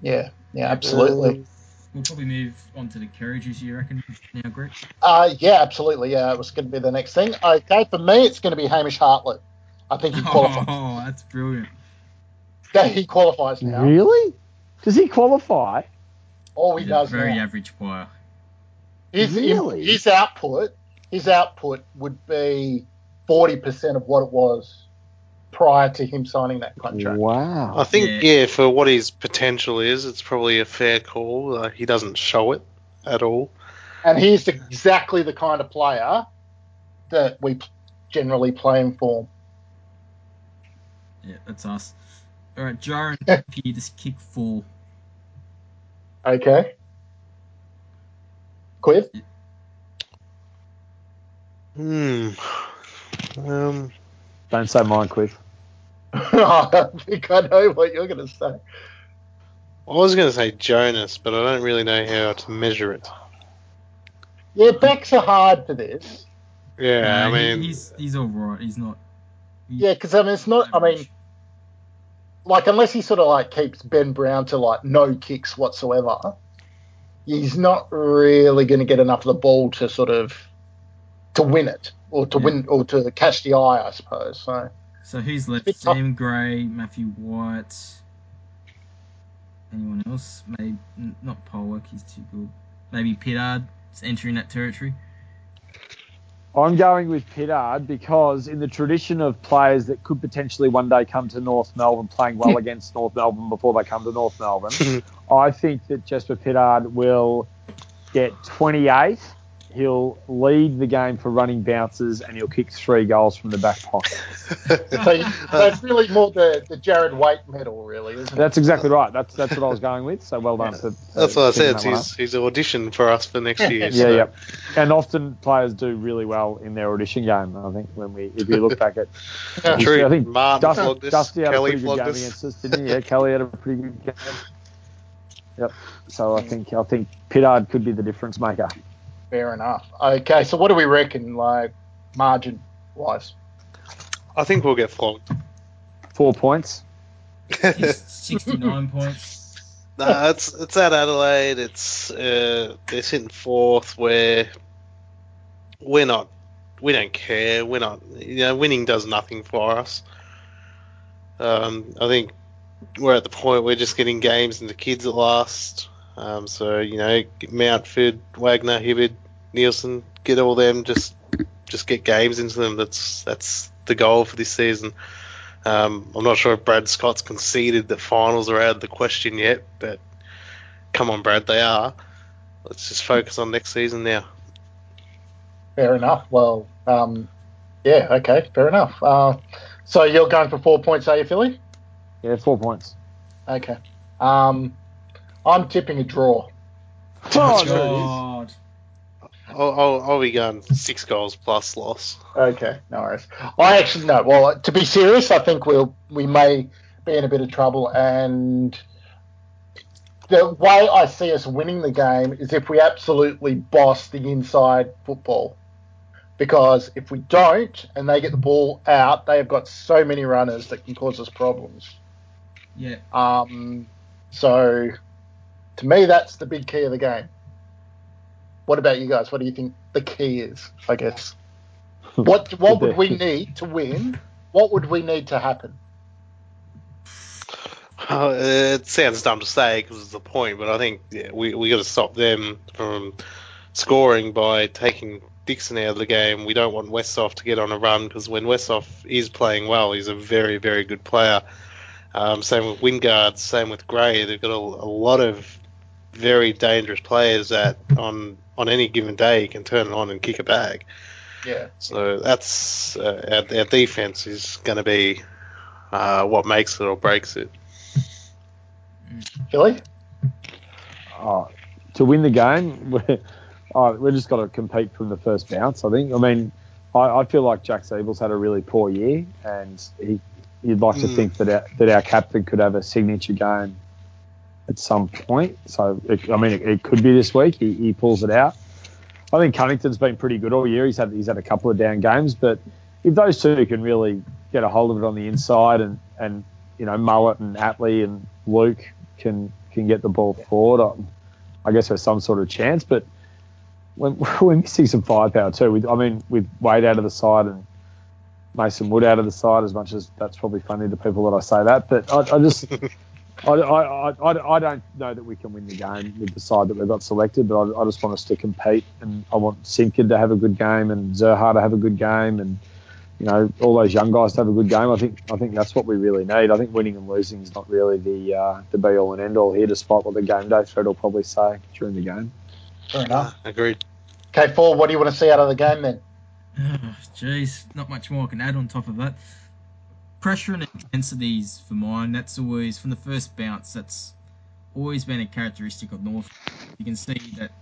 Speaker 2: Yeah, yeah, absolutely.
Speaker 3: We'll probably move on to the carriages, you reckon, now, Greg?
Speaker 2: Uh, yeah, absolutely. Yeah, it was going to be the next thing. Okay, for me, it's going to be Hamish Hartlett. I think he qualifies.
Speaker 3: Oh, that's brilliant.
Speaker 2: Yeah, he qualifies now.
Speaker 5: Really? Does he qualify?
Speaker 2: Oh, he
Speaker 3: He's a
Speaker 2: does
Speaker 3: very
Speaker 2: now.
Speaker 3: average player.
Speaker 2: His,
Speaker 5: Really?
Speaker 2: his output, his output would be 40% of what it was prior to him signing that contract.
Speaker 5: Wow.
Speaker 4: I think
Speaker 3: Yeah.
Speaker 4: yeah. for what his potential is, it's probably a fair call. Uh, he doesn't show it at all.
Speaker 2: And he's exactly the kind of player that we generally play him for.
Speaker 3: Yeah, that's us. All right, Jaron, can you just kick four?
Speaker 2: Okay. Quiv?
Speaker 4: Hmm. Um.
Speaker 5: Don't say mine, Quiv.
Speaker 2: I think I know what you're going to say.
Speaker 4: I was going to say Jonas, but I don't really know how to measure it.
Speaker 2: Yeah, backs are hard for this.
Speaker 4: Yeah,
Speaker 3: No,
Speaker 4: I
Speaker 3: he-
Speaker 4: mean,
Speaker 3: he's he's all right. He's not. he-
Speaker 2: Yeah, because I mean, it's not. I mean, like unless he sort of like keeps Ben Brown to like no kicks whatsoever, he's not really going to get enough of the ball to sort of to win it or to
Speaker 3: Yeah.
Speaker 2: win or to catch the eye, I suppose. So
Speaker 3: So who's left? Sam Gray, Matthew White. Anyone else? Maybe not Polec. He's too good. Maybe Pittard is entering that territory.
Speaker 5: I'm going with Pittard because, in the tradition of players that could potentially one day come to North Melbourne playing well against North Melbourne before they come to North Melbourne, I think that Jasper Pittard will get 28. He'll lead the game for running bounces and he'll kick three goals from the back pocket.
Speaker 2: so, so it's really more the the Jarrad Waite medal, really, isn't it?
Speaker 5: That's exactly right. That's that's what I was going with. So well done for. for
Speaker 4: that's what I said.
Speaker 5: that one up.
Speaker 4: He's, he's auditioned for us for next year.
Speaker 5: Yeah,
Speaker 4: so-
Speaker 5: yeah. And often players do really well in their audition game. I think when we, if you look back at,
Speaker 2: Yeah.
Speaker 4: True.
Speaker 5: I think
Speaker 4: Martin
Speaker 5: Dusty,
Speaker 4: flogged us.
Speaker 5: Dusty had
Speaker 4: Kelly
Speaker 5: a pretty good game
Speaker 4: us.
Speaker 5: against us, didn't he? Yeah, Kelly had a pretty good game. Yep. So I think I think Pittard could be the difference maker.
Speaker 2: Fair enough. Okay, so what do we reckon, like margin wise?
Speaker 4: I think we'll get flogged.
Speaker 5: Four points.
Speaker 3: 69 points.
Speaker 4: No, it's it's at Adelaide. It's uh, they're sitting fourth. Where we're not, we don't care. We're not. You know, winning does nothing for us. Um, I think we're at the point we're just getting games into kids at last. Um, so you know, Mountford, Wagner, Hibberd, Nielson, get all them. Just just get games into them. That's that's the goal for this season. Um, I'm not sure if Brad Scott's conceded that finals are out of the question yet, but come on, Brad, they are. Let's just focus on next season now.
Speaker 2: Fair enough. Well, um, yeah, okay, fair enough. Uh, so you're going for four points, are you, Philly?
Speaker 5: Yeah, four points.
Speaker 2: Okay. Um, I'm tipping a draw.
Speaker 5: Oh, there.
Speaker 3: God.
Speaker 4: I'll, I'll, I'll be going six goals plus loss.
Speaker 2: Okay, no worries. I actually no. Well, to be serious, I think we'll we may be in a bit of trouble, and the way I see us winning the game is if we absolutely boss the inside football. Because if we don't, and they get the ball out, they have got so many runners that can cause us problems.
Speaker 3: Yeah.
Speaker 2: Um, so, to me, that's the big key of the game. What about you guys? What do you think the key is? I guess. What what would we need to win? What would we need to happen?
Speaker 4: Uh, it sounds dumb to say because it's the point, but I think yeah, we we got to stop them from scoring by taking Dixon out of the game. We don't want Westhoff to get on a run because when Westhoff is playing well, he's a very very good player. Um, same with Wingard, same with Gray. They've got a, a lot of very dangerous players that on on any given day can turn it on and kick a bag.
Speaker 2: Yeah.
Speaker 4: So that's uh, our, our defense is going to be uh, what makes it or breaks it.
Speaker 2: Philly?
Speaker 5: Oh, to win the game, we're, oh, we're just got to compete from the first bounce. I think. I mean, I, I feel like Jack Ziebell's had a really poor year, and he, you'd like to
Speaker 4: Mm.
Speaker 5: think that our, that our captain could have a signature game at some point. So, it, I mean, it, it could be this week. He, he pulls it out. I think Cunnington's been pretty good all year. He's had he's had a couple of down games, but if those two can really get a hold of it on the inside, and and you know Mullet and Atley and Luke can can get the ball forward, I, I guess there's some sort of chance. But when we're missing some firepower too. With, I mean, with Wade out of the side and Mason Wood out of the side, as much as that's probably funny to people that I say that, but I, I just. I, I, I, I don't know that we can win the game with the side that we've got selected, but I, I just want us to compete, and I want Simpkin to have a good game, and Zurhaar to have a good game, and you know, all those young guys to have a good game. I think I think that's what we really need. I think winning and losing is not really the uh, the be all and end all here, despite what the game day thread will probably say during the game.
Speaker 2: Fair enough.
Speaker 4: Uh, agreed.
Speaker 2: Okay, Paul, what do you want to see out of the game then?
Speaker 3: Oh, Jeez, not much more I can add on top of that. Pressure and intensities for mine. That's always from the first bounce. That's always been a characteristic of North. You can see that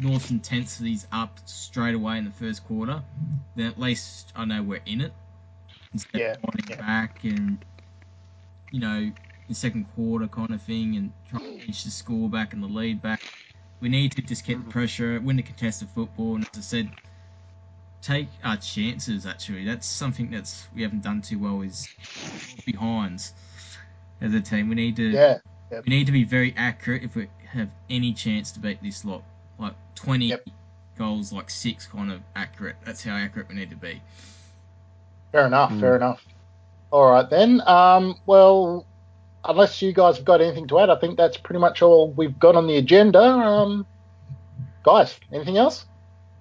Speaker 3: North intensity's up straight away in the first quarter. Then at least I know we're in it instead
Speaker 2: Yeah,
Speaker 3: of
Speaker 2: yeah.
Speaker 3: back and you know the second quarter kind of thing and trying to inch the score back and the lead back. We need to just get the pressure, win the contested football, and as I said, take our chances. Actually, that's something that's we haven't done too well. Is behind as a team. We need to
Speaker 2: Yeah.
Speaker 3: we need to be very accurate if we have any chance to beat this lot. Like twenty
Speaker 2: Yep.
Speaker 3: goals, like six kind of accurate. That's how accurate we need to be.
Speaker 2: Fair enough.
Speaker 5: Mm.
Speaker 2: Fair enough. All right then. Um, well, unless you guys have got anything to add, I think that's pretty much all we've got on the agenda. Um, guys, anything else?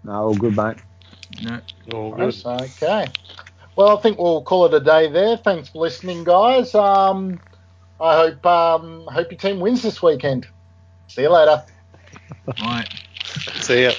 Speaker 5: No, all good, mate.
Speaker 3: No,
Speaker 4: All good.
Speaker 2: Okay. Well, I think we'll call it a day there. Thanks for listening, guys. Um, I hope um, hope your team wins this weekend. See you later.
Speaker 3: right.
Speaker 4: See ya.